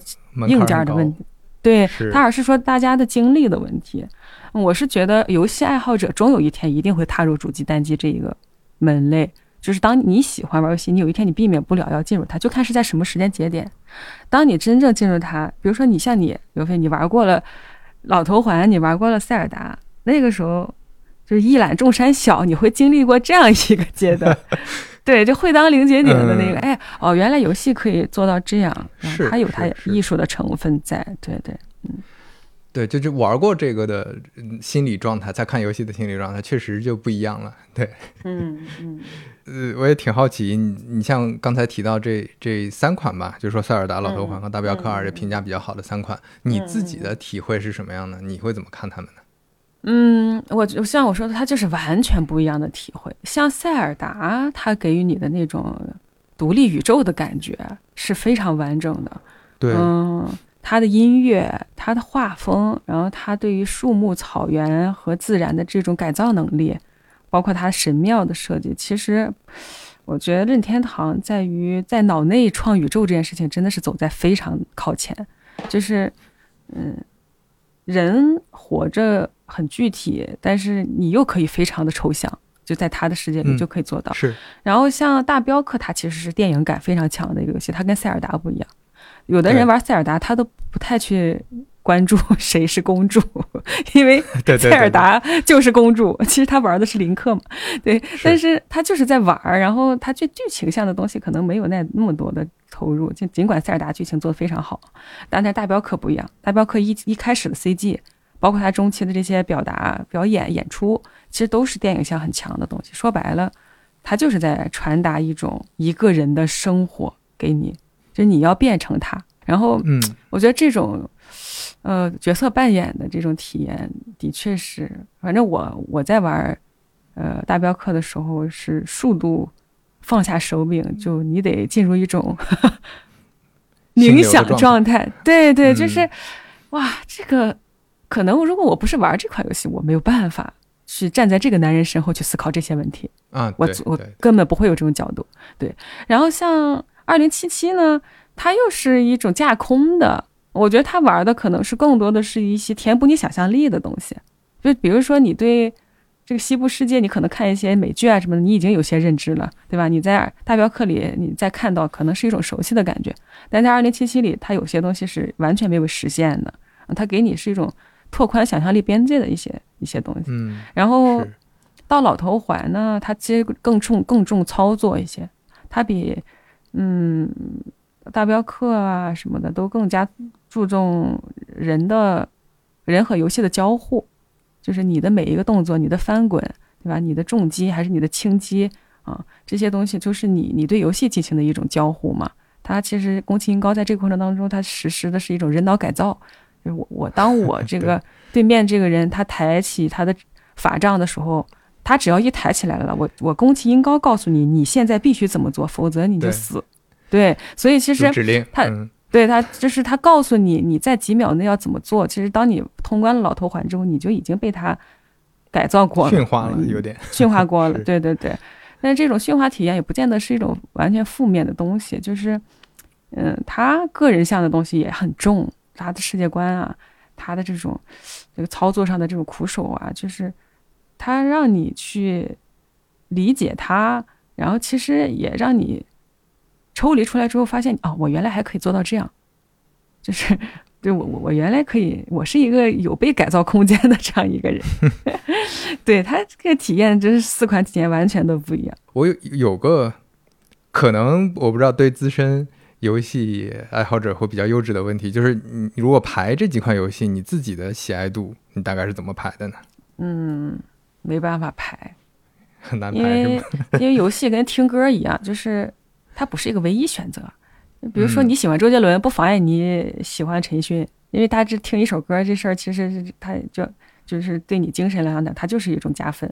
硬件的问题，对它而是说大家的精力的问题。我是觉得，游戏爱好者终有一天一定会踏入主机单机这一个门类。就是当你喜欢玩游戏，你有一天你避免不了要进入它，就看是在什么时间节点。当你真正进入它，比如说你像你刘飞，你玩过了老头环，你玩过了塞尔达，那个时候就是一览众山小，你会经历过这样一个阶段，<laughs> 对，就会当凌绝顶的那个。哎，哦，原来游戏可以做到这样，它有它艺术的成分在，对对，嗯。
对，就是玩过这个的心理状态，再看游戏的心理状态，确实就不一样了。对，<laughs>
嗯嗯，
呃，我也挺好奇，你你像刚才提到这这三款吧，就是说塞尔达、老头环和大镖客二这评价比较好的三款，你自己的体会是什么样的？你会怎么看他们呢？
嗯，我就像我说的，它就是完全不一样的体会。像塞尔达，它给予你的那种独立宇宙的感觉是非常完整的。
对，
嗯。他的音乐，他的画风，然后他对于树木、草原和自然的这种改造能力，包括他神庙的设计，其实我觉得任天堂在于在脑内创宇宙这件事情真的是走在非常靠前。就是，嗯，人活着很具体，但是你又可以非常的抽象，就在他的世界里就可以做到。
是。
然后像大镖客，它其实是电影感非常强的一个游戏，它跟塞尔达不一样。有的人玩塞尔达，他都不太去关注 <laughs> 谁是公主，因为 <laughs> 塞尔达就是公主。其实他玩的是林克嘛，对，但是他就是在玩，然后他剧剧情向的东西可能没有那那么多的投入。就尽管塞尔达剧情做的非常好，但是大镖客不一样，大镖客一一开始的 CG，包括他中期的这些表达、表演、演出，其实都是电影向很强的东西。说白了，他就是在传达一种一个人的生活给你。就你要变成他，然后，
嗯，
我觉得这种，呃，角色扮演的这种体验，的确是，反正我我在玩，呃，大镖客的时候是数度放下手柄，就你得进入一种冥想状态，对对，就是，哇，这个可能如果我不是玩这款游戏，我没有办法去站在这个男人身后去思考这些问题。
啊，
我我根本不会有这种角度，对，然后像。二零七七呢，它又是一种架空的，我觉得它玩的可能是更多的是一些填补你想象力的东西，就比如说你对这个西部世界，你可能看一些美剧啊什么的，你已经有些认知了，对吧？你在大镖客里，你再看到可能是一种熟悉的感觉，但在二零七七里，它有些东西是完全没有实现的，它给你是一种拓宽想象力边界的一些一些东西。
嗯，
然后到老头环呢，它其实更重更重操作一些，它比。嗯，大镖客啊什么的都更加注重人的，人和游戏的交互，就是你的每一个动作，你的翻滚，对吧？你的重击还是你的轻击啊，这些东西就是你你对游戏进行的一种交互嘛。它其实宫崎英高在这个过程当中，他实施的是一种人脑改造，就是我我当我这个对面这个人他抬起他的法杖的时候，他只要一抬起来了，我我宫崎英高告诉你，你现在必须怎么做，否则你就死。对，所以其实
指令，
他
嗯
对他就是他告诉你你在几秒内要怎么做。其实当你通关了老头环之后，你就已经被他改造过了，
驯化了
嗯
有点，
驯化过了。<laughs> 对对对，但是这种驯化体验也不见得是一种完全负面的东西，就是嗯，他个人向的东西也很重，他的世界观啊，他的这种这个操作上的这种苦手啊，就是他让你去理解他，然后其实也让你抽离出来之后，发现哦，我原来还可以做到这样，就是对我我我原来可以，我是一个有被改造空间的这样一个人。<laughs> 对他这个体验，真是四款体验完全都不一样。
我有有个可能我不知道对资深游戏爱好者会比较幼稚的问题，就是你你如果排这几款游戏，你自己的喜爱度你大概是怎么排的呢？
嗯，没办法排，<laughs>
很难
因
排因
为？因为游戏跟听歌一样，就是它不是一个唯一选择。比如说
嗯
你喜欢周杰伦，不妨碍你喜欢陈奕迅因为他这听一首歌这事儿，其实是他就就是对你精神来讲，它就是一种加分。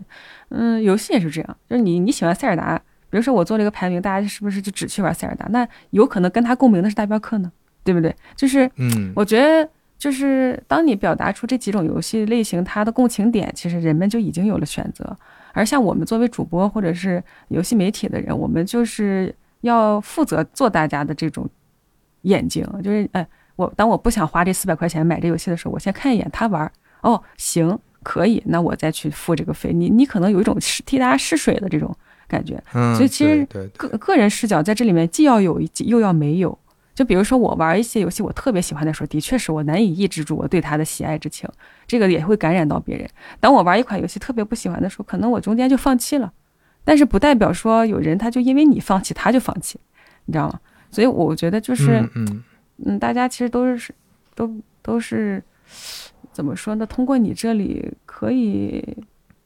嗯，游戏也是这样，就是你你喜欢塞尔达，比如说我做了一个排名，大家是不是就只去玩塞尔达？那有可能跟他共鸣的是大镖客呢，对不对？就是
嗯，
我觉得，就是当你表达出这几种游戏类型它的共情点，其实人们就已经有了选择。而像我们作为主播或者是游戏媒体的人，我们就是要负责做大家的这种眼睛，就是哎，我当我不想花这四百块钱买这游戏的时候，我先看一眼他玩儿，哦，行，可以，那我再去付这个费。你你可能有一种试替大家试水的这种感觉，
嗯
所以其实个个人视角在这里面既要有一又要没有。就比如说我玩一些游戏，我特别喜欢的时候，的确是我难以抑制住我对它的喜爱之情，这个也会感染到别人。当我玩一款游戏特别不喜欢的时候，可能我中间就放弃了，但是不代表说有人他就因为你放弃他就放弃，你知道吗？所以我觉得就是
嗯嗯
嗯，大家其实都是都都是怎么说呢？通过你这里可以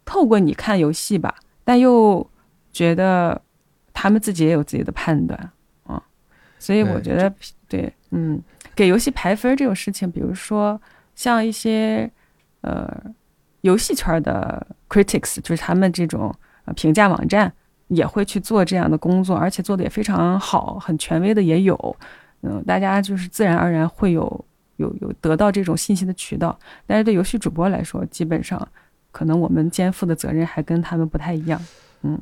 透过你看游戏吧，但又觉得他们自己也有自己的判断啊，所以我觉得对，嗯，给游戏排分这种事情，比如说像一些呃游戏圈的 critics，就是他们这种呃评价网站也会去做这样的工作，而且做的也非常好，很权威的也有。嗯，大家就是自然而然会有有有得到这种信息的渠道，但是对游戏主播来说，基本上可能我们肩负的责任还跟他们不太一样。嗯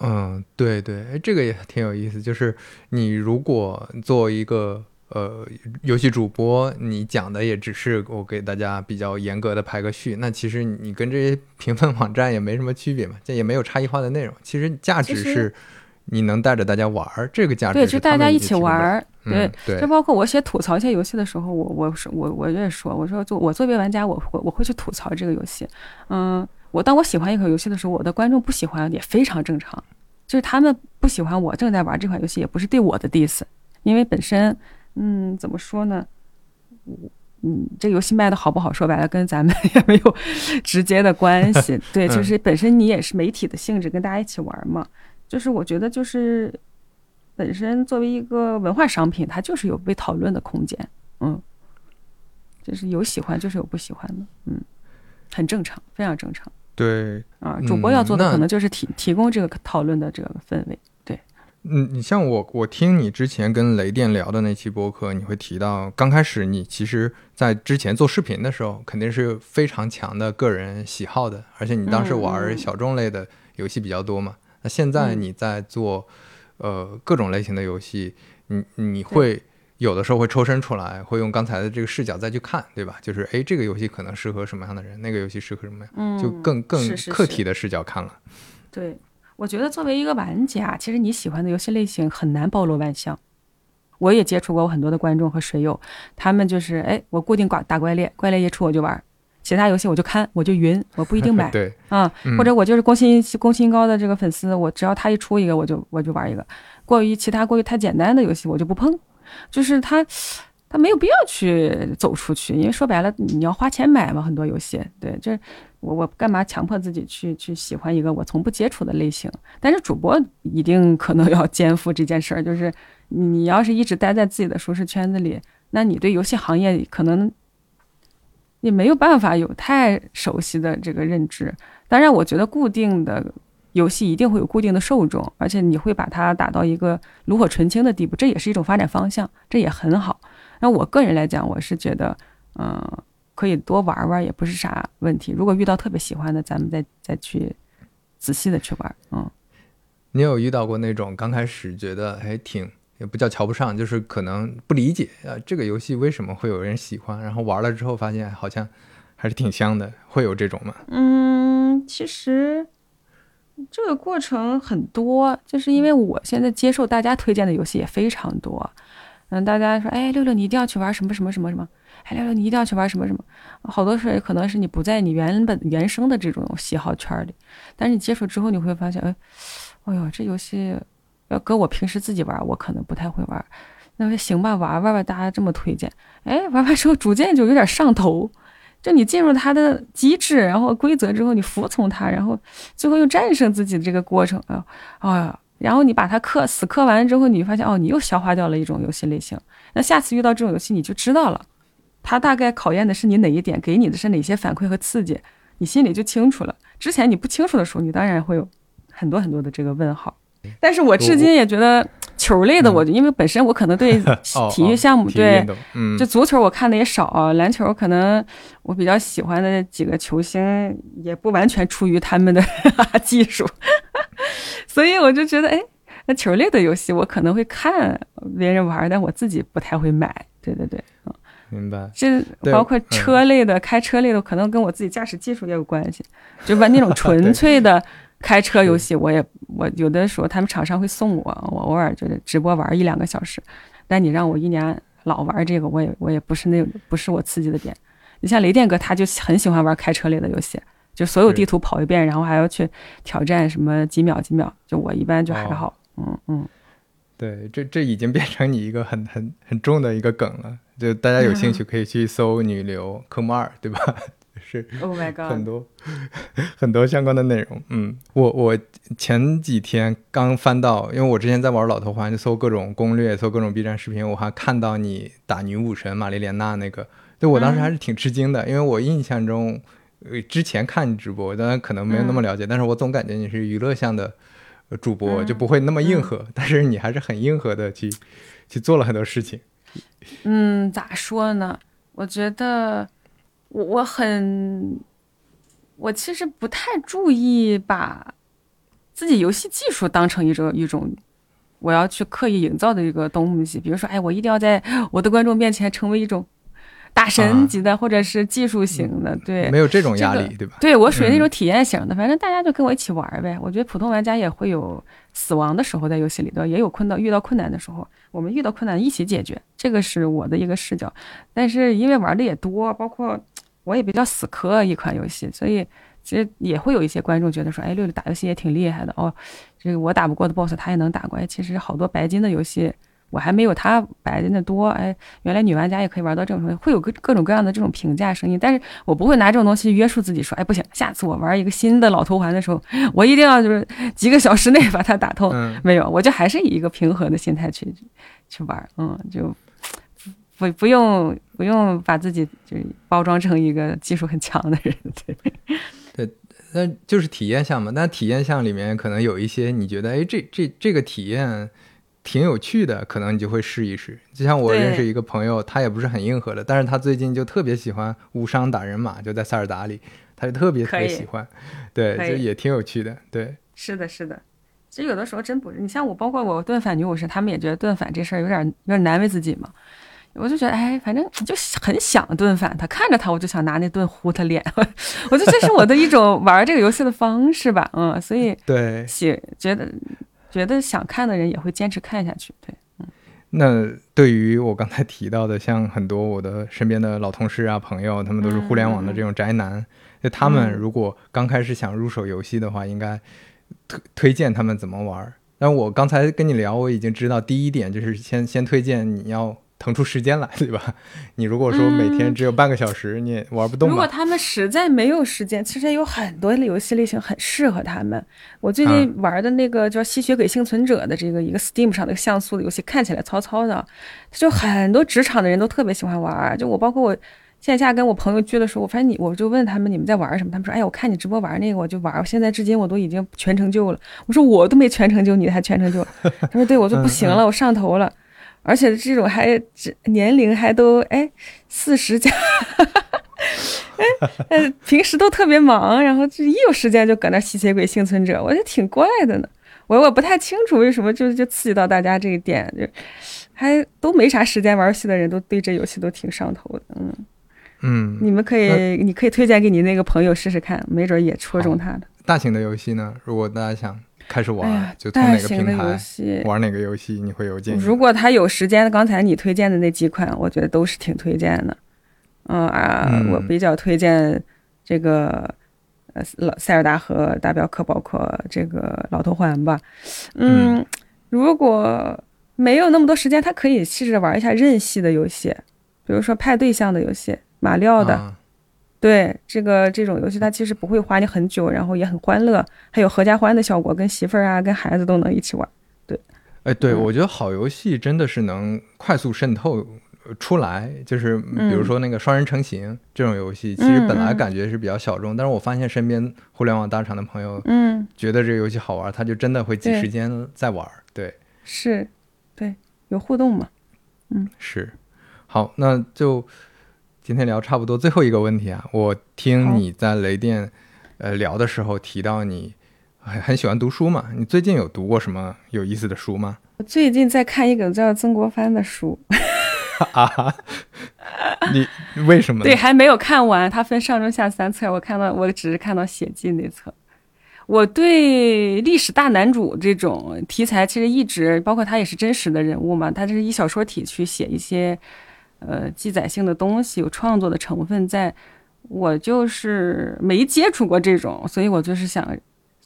嗯，对对，哎这个也挺有意思。就是你如果做一个呃游戏主播，你讲的也只是我给大家比较严格的排个序，那其实你跟这些评分网站也没什么区别嘛，这也没有差异化的内容。其实价值是你能带着大家玩儿，这个价值
对，就大家一起。玩儿。对就，包括我写吐槽一些游戏的时候，我我是我我也说，我说做我作为玩家，我我我会去吐槽这个游戏。嗯，我当我喜欢一款游戏的时候，我的观众不喜欢也非常正常，就是他们不喜欢我正在玩这款游戏，也不是对我的 diss，因为本身嗯怎么说呢，嗯这个游戏卖的好不好，说白了跟咱们 <laughs> 也没有直接的关系。对，就
嗯
是本身你也是媒体的性质，跟大家一起玩嘛。就是我觉得就是本身作为一个文化商品，它就是有被讨论的空间，嗯，就是有喜欢，就是有不喜欢的，嗯，很正常，非常正常
对，
啊。
嗯
主播要做的可能就是提提供这个讨论的这个氛围，对。
嗯，你像我，我听你之前跟雷电聊的那期播客，你会提到，刚开始你其实，在之前做视频的时候，肯定是非常强的个人喜好的，而且你当时
嗯
玩
嗯
小众类的游戏比较多嘛。那现在
嗯。
你在做，呃，各种类型的游戏，你你会有的时候会抽身出来，会用刚才的这个视角再去看，对吧？就是诶，这个游戏可能适合什么样的人，那个游戏适合什么样，
嗯，
就更更客体的视角看了。
对，我觉得作为一个玩家，其实你喜欢的游戏类型很难包罗万象。我也接触过我很多的观众和水友，他们就是哎，我固定挂打怪猎，怪猎一出我就玩，其他游戏我就看，我就云，我不一定买 <laughs>
对，
啊、
嗯
或者我就是宫心宫心高的这个粉丝，我只要他一出一个，我就我就玩一个。过于其他过于太简单的游戏，我就不碰。就是他他没有必要去走出去，因为说白了，你要花钱买嘛，很多游戏。对，就是我我干嘛强迫自己去去喜欢一个我从不接触的类型？但是主播一定可能要肩负这件事儿，就是你要是一直待在自己的舒适圈子里，那你对游戏行业可能你没有办法有太熟悉的这个认知。当然，我觉得固定的游戏一定会有固定的受众，而且你会把它打到一个炉火纯青的地步，这也是一种发展方向，这也很好。那我个人来讲，我是觉得，嗯，可以多玩玩，也不是啥问题。如果遇到特别喜欢的，咱们再再去仔细的去玩。嗯，
你有遇到过那种刚开始觉得还挺也不叫瞧不上，就是可能不理解啊，这个游戏为什么会有人喜欢，然后玩了之后发现好像还是挺香的，会有这种吗？
嗯，其实这个过程很多，就是因为我现在接受大家推荐的游戏也非常多。嗯，大家说，哎，六六，你一定要去玩什么什么什么什么？哎，六六，你一定要去玩什么什么？好多事可能是你不在你原本原生的这种喜好圈里，但是你接触之后，你会发现，哎，哎呦，这游戏要搁我平时自己玩，我可能不太会玩。那就行吧，玩玩吧，大家这么推荐，哎，玩完之后逐渐就有点上头，就你进入它的机制，然后规则之后，你服从它，然后最后又战胜自己的这个过程啊，哎呀。然后你把它刻死刻完之后，你发现哦，你又消化掉了一种游戏类型。那下次遇到这种游戏，你就知道了，它大概考验的是你哪一点，给你的是哪些反馈和刺激，你心里就清楚了。之前你不清楚的时候，你当然会有很多很多的这个问号。但是我至今也觉得球类的，我就因为本身我可能对 <laughs> 体育项目对，就足球我看的也少，篮球可能我比较喜欢的几个球星也不完全出于他们的 <laughs> 技术。所以我就觉得，哎，那球类的游戏我可能会看别人玩，但我自己不太会买。对对对，
嗯，明白。
这包括车类的、开车类的，可能跟我自己驾驶技术也有关系。就玩那种 <laughs> 纯粹的开车游戏，我也我有的时候他们厂商会送我，我偶尔就是直播玩一两个小时。但你让我一年老玩这个，我也我也不是那不是我刺激的点。你像雷电哥，他就很喜欢玩开车类的游戏。就所有地图跑一遍，然后还要去挑战什么几秒几秒。就我一般就还好，嗯嗯。
对，这这已经变成你一个很 <laughs> 很很重的一个梗了。就大家有兴趣可以去搜“女流科目二”，对吧？是。
Oh my god！
很多 <laughs> 很多相关的内容。嗯，我我前几天刚翻到，因为我之前在玩老头环，就搜各种攻略，搜各种 B 站视频，我还看到你打女武神玛丽莲娜那个，对我当时还是挺吃惊的，因为我印象中。呃，之前看你直播，当然可能没有那么了解，但是我总感觉你是娱乐向的主播，就不会那么硬核。但是你还是很硬核的去去做了很多事情。
嗯，咋说呢？我觉得我我很，我其实不太注意把自己游戏技术当成一种一种我要去刻意营造的一个东西。比如说，哎，我一定要在我的观众面前成为一种。大神级的，或者是技术型的，对，
没有这种压力，对吧？
对我属于那种体验型的，反正大家就跟我一起玩呗。我觉得普通玩家也会有死亡的时候，在游戏里头也有困到遇到困难的时候，我们遇到困难一起解决，这个是我的一个视角。但是因为玩的也多，包括我也比较死磕一款游戏，所以其实也会有一些观众觉得说，哎，六六打游戏也挺厉害的哦，这个我打不过的 BOSS 他也能打过。哎，其实好多白金的游戏。我还没有他白金的那多，哎，原来女玩家也可以玩到这种东西，会有各各种各样的这种评价声音，但是我不会拿这种东西约束自己，说，哎，不行，下次我玩一个新的老头环的时候，我一定要就是几个小时内把它打通。没有，我就还是以一个平和的心态去去玩，嗯，就不不用不用把自己就包装成一个技术很强的人，<laughs> 对
对，那就是体验项嘛，那体验项里面可能有一些你觉得，哎，这这这个体验。挺有趣的，可能你就会试一试。就像我认识一个朋友，他也不是很硬核的，但是他最近就特别喜欢无伤打人马，就在塞尔达里，他就特别特别喜欢。对，就也挺有趣的。对，
是的，是的。其实有的时候真不是，你像我，包括我盾反女武士，他们也觉得盾反这事儿有点有点难为自己嘛。我就觉得，哎，反正就很想盾反他，看着他我就想拿那盾呼他脸，<laughs> 我觉得这是我的一种玩这个游戏的方式吧。嗯，所以 <laughs>
对，
喜觉得。觉得想看的人也会坚持看下去，对，嗯。
那对于我刚才提到的，像很多我的身边的老同事啊、朋友，他们都是互联网的这种宅男，就他们如果刚开始想入手游戏的话，应该推推荐他们怎么玩？但我刚才跟你聊，我已经知道第一点就是先先推荐你要。腾出时间来，对吧？你如果说每天只有半个小时，你也玩不动。
如果他们实在没有时间，其实有很多的游戏类型很适合他们。我最近玩的那个叫《吸血鬼幸存者》的这个一个 Steam 上的像素的游戏，看起来糙糙的，就很多职场的人都特别喜欢玩。就我，包括我线下跟我朋友聚的时候，我发现你，我就问他们你们在玩什么，他们说，哎呀，我看你直播玩那个，我就玩，我现在至今我都已经全成就了。我说我都没全成就，你还全成就？他说对，我说不行了，我上头了，而且这种还年龄还都哎四十加。哎，平时都特别忙，然后就一有时间就搁那吸血鬼幸存者，我觉得挺怪的呢。我我不太清楚为什么就就刺激到大家这一点，就还都没啥时间玩游戏的人都对这游戏都挺上头的。嗯
嗯，
你们可以，你可以推荐给你那个朋友试试看，没准也戳中他的。
大型的游戏呢？如果大家想开始玩，就从哪个平台玩哪个游戏？你会有建议？
如果他有时间，刚才你推荐的那几款，我觉得都是挺推荐的。嗯啊，我比较推荐这个呃老塞尔达和大镖客，包括这个老头环吧。嗯，如果没有那么多时间，他可以试着玩一下任系的游戏，比如说派对向的游戏，马里奥的。对，这个这种游戏它其实不会花你很久，然后也很欢乐，还有合家欢的效果，跟媳妇儿啊、跟孩子都能一起玩。对，
哎，对我觉得好游戏真的是能快速渗透。出来就是，比如说那个双人成行这种游戏，其实本来感觉是比较小众，但是我发现身边互联网大厂的朋友，嗯，觉得这个游戏好玩，他就真的会挤时间在玩。对，
是，对，有互动嘛，嗯，
是。好，那就今天聊差不多，最后一个问题啊，我听你在雷电呃聊的时候提到你很很喜欢读书嘛，你最近有读过什么有意思的书吗？
我最近在看一本叫曾国藩的书。
啊，<laughs> 你为什么？
对，还没有看完，它分上中下三册，我看到，我只是看到写记那册。我对历史大男主这种题材，其实一直，包括他也是真实的人物嘛，他这是以小说体去写一些，呃，记载性的东西，有创作的成分在。我就是没接触过这种，所以我就是想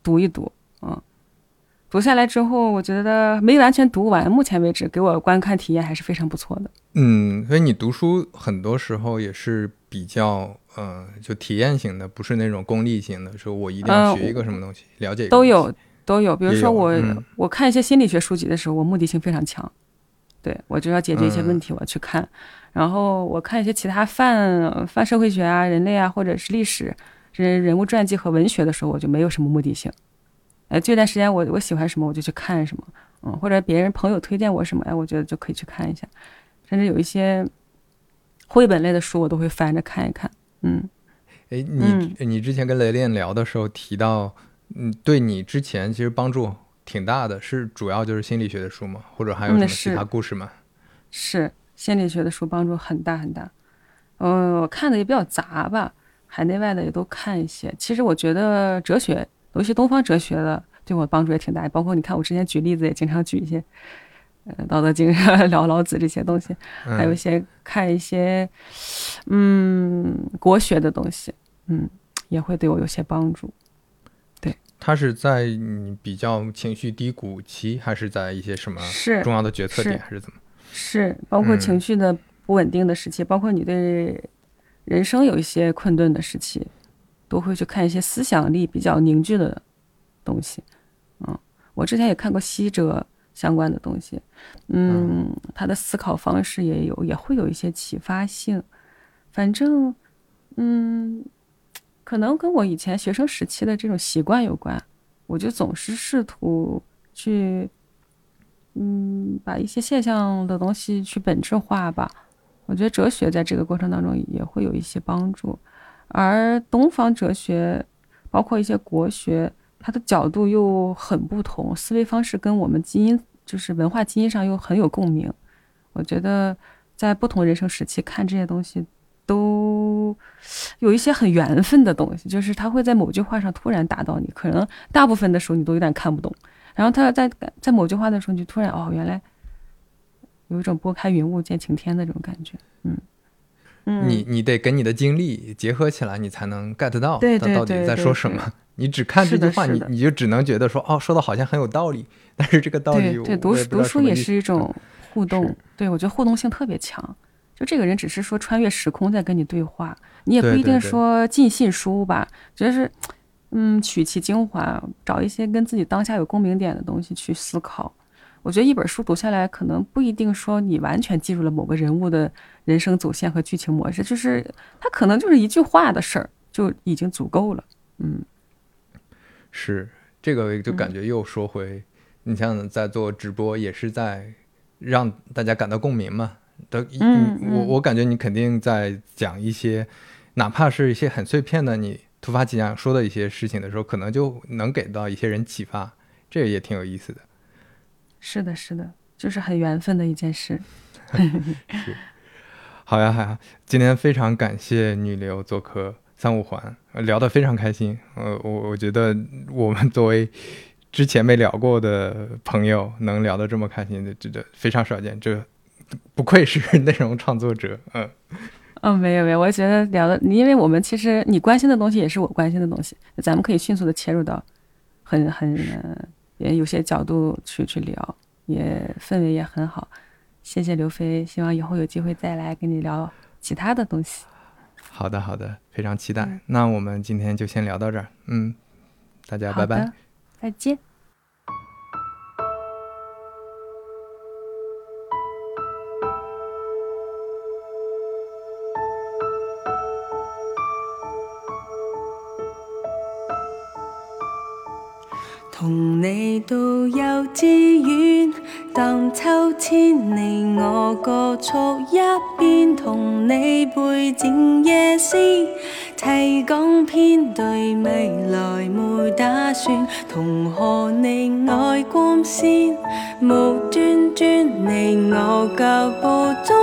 读一读，嗯。读下来之后，我觉得没完全读完。目前为止，给我观看体验还是非常不错的。
嗯，所以你读书很多时候也是比较，呃，就体验型的，不是那种功利型的。说我一定要学一个什么东西，了解
都有都有。比如说我我看一些心理学书籍的时候，我目的性非常强，对我就要解决一些问题，我要去看。然后我看一些其他泛泛社会学啊、人类啊，或者是历史人人物传记和文学的时候，我就没有什么目的性。哎，这段时间我我喜欢什么我就去看什么，嗯，或者别人朋友推荐我什么，哎，我觉得就可以去看一下，甚至有一些绘本类的书我都会翻着看一看，嗯。
哎，你你之前跟雷电聊的时候提到，嗯，对你之前其实帮助挺大的，是主要就是心理学的书吗？或者还有什么其他故事吗？
是心理学的书帮助很大很大，嗯，我看的也比较杂吧，海内外的也都看一些。其实我觉得哲学。尤其东方哲学的对我帮助也挺大，包括你看我之前举例子也经常举一些，呃，《道德经》聊老子这些东西，还有一些看一些，嗯，国学的东西，嗯，也会对我有些帮助。对，
他是在你比较情绪低谷期，还是在一些什么重要的决策点，还是怎么？
是包括情绪的不稳定的时期，包括你对人生有一些困顿的时期。都会去看一些思想力比较凝聚的东西，嗯，我之前也看过西哲相关的东西，嗯，他的思考方式也有，也会有一些启发性。反正，嗯，可能跟我以前学生时期的这种习惯有关，我就总是试图去，嗯，把一些现象的东西去本质化吧。我觉得哲学在这个过程当中也会有一些帮助。而东方哲学，包括一些国学，它的角度又很不同，思维方式跟我们基因就是文化基因上又很有共鸣。我觉得在不同人生时期看这些东西，都有一些很缘分的东西，就是他会在某句话上突然打到你，可能大部分的时候你都有点看不懂，然后他在在某句话的时候，你就突然哦，原来有一种拨开云雾见晴天的这种感觉，嗯。
你你得跟你的经历结合起来，你才能 get 到他到底在说什么。你只看这句话，你你就只能觉得说哦，说的好像很有道理，<laughs> 但是这个道理
对读读书也是一种互动。对我觉得互动性特别强。就这个人只是说穿越时空在跟你对话，你也不一定说尽信书吧。觉得是嗯，取其精华，找一些跟自己当下有共鸣点的东西去思考。
我觉得一本书读下来，可能不一定说你完全记住了某个人物的人生走线和剧情模式，就是它可能就是一句话的事儿，就已经足够了。嗯，
是这个就感觉又说回，你像在做直播，也是在让大家感到共鸣嘛。的，嗯，我我感觉你肯定在讲一些，哪怕是一些很碎片的，你突发奇想说的一些事情的时候，可能就能给到一些人启发，这个也挺有意思的。
是的，是的，就是很缘分的一件事。<laughs>
是，好呀，好呀，今天非常感谢女流做客三五环，聊得非常开心。呃，我我觉得我们作为之前没聊过的朋友，能聊得这么开心的，真的非常少见。这不愧是 <laughs> 内容创作者。嗯，
嗯，没有没有，我觉得聊的，因为我们其实你关心的东西也是我关心的东西，咱们可以迅速的切入到很很。也有些角度去去聊，也氛围也很好。谢谢刘飞，希望以后有机会再来跟你聊其他的东西。
好的，好的，非常期待。那我们今天就先聊到这儿。嗯，大家拜拜，
再见。你到幼稚園，盪秋千，你我各坐一邊，同你背整夜詩，提講篇對未來沒打算，同賀你愛光鮮，無端端你我脚步中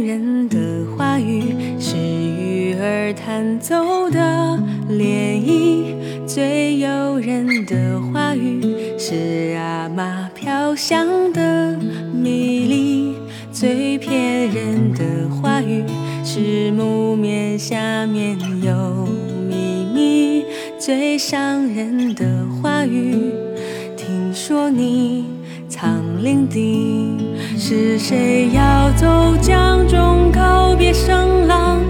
人的话语是鱼儿弹奏的涟漪，最诱人的话语是阿妈飘香的米粒，最骗人的话语是木棉下面有秘密，最伤人的话语，听说你藏伶仃。是谁要走江中告别声浪，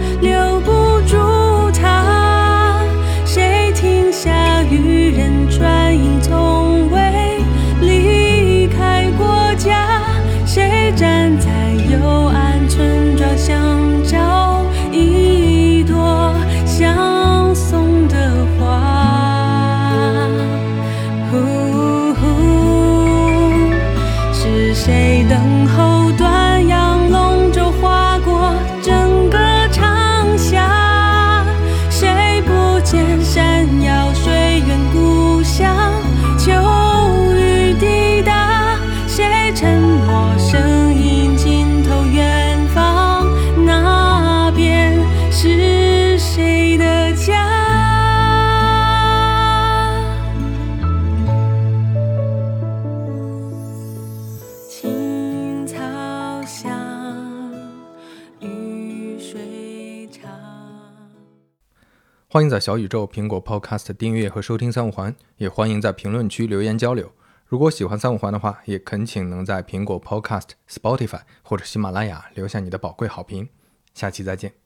欢迎在小宇宙、苹果 Podcast 订阅和收听三五环，也欢迎在评论区留言交流。如果喜欢三五环的话，也恳请能在苹果 Podcast、Spotify 或者喜马拉雅留下你的宝贵好评。下期再见。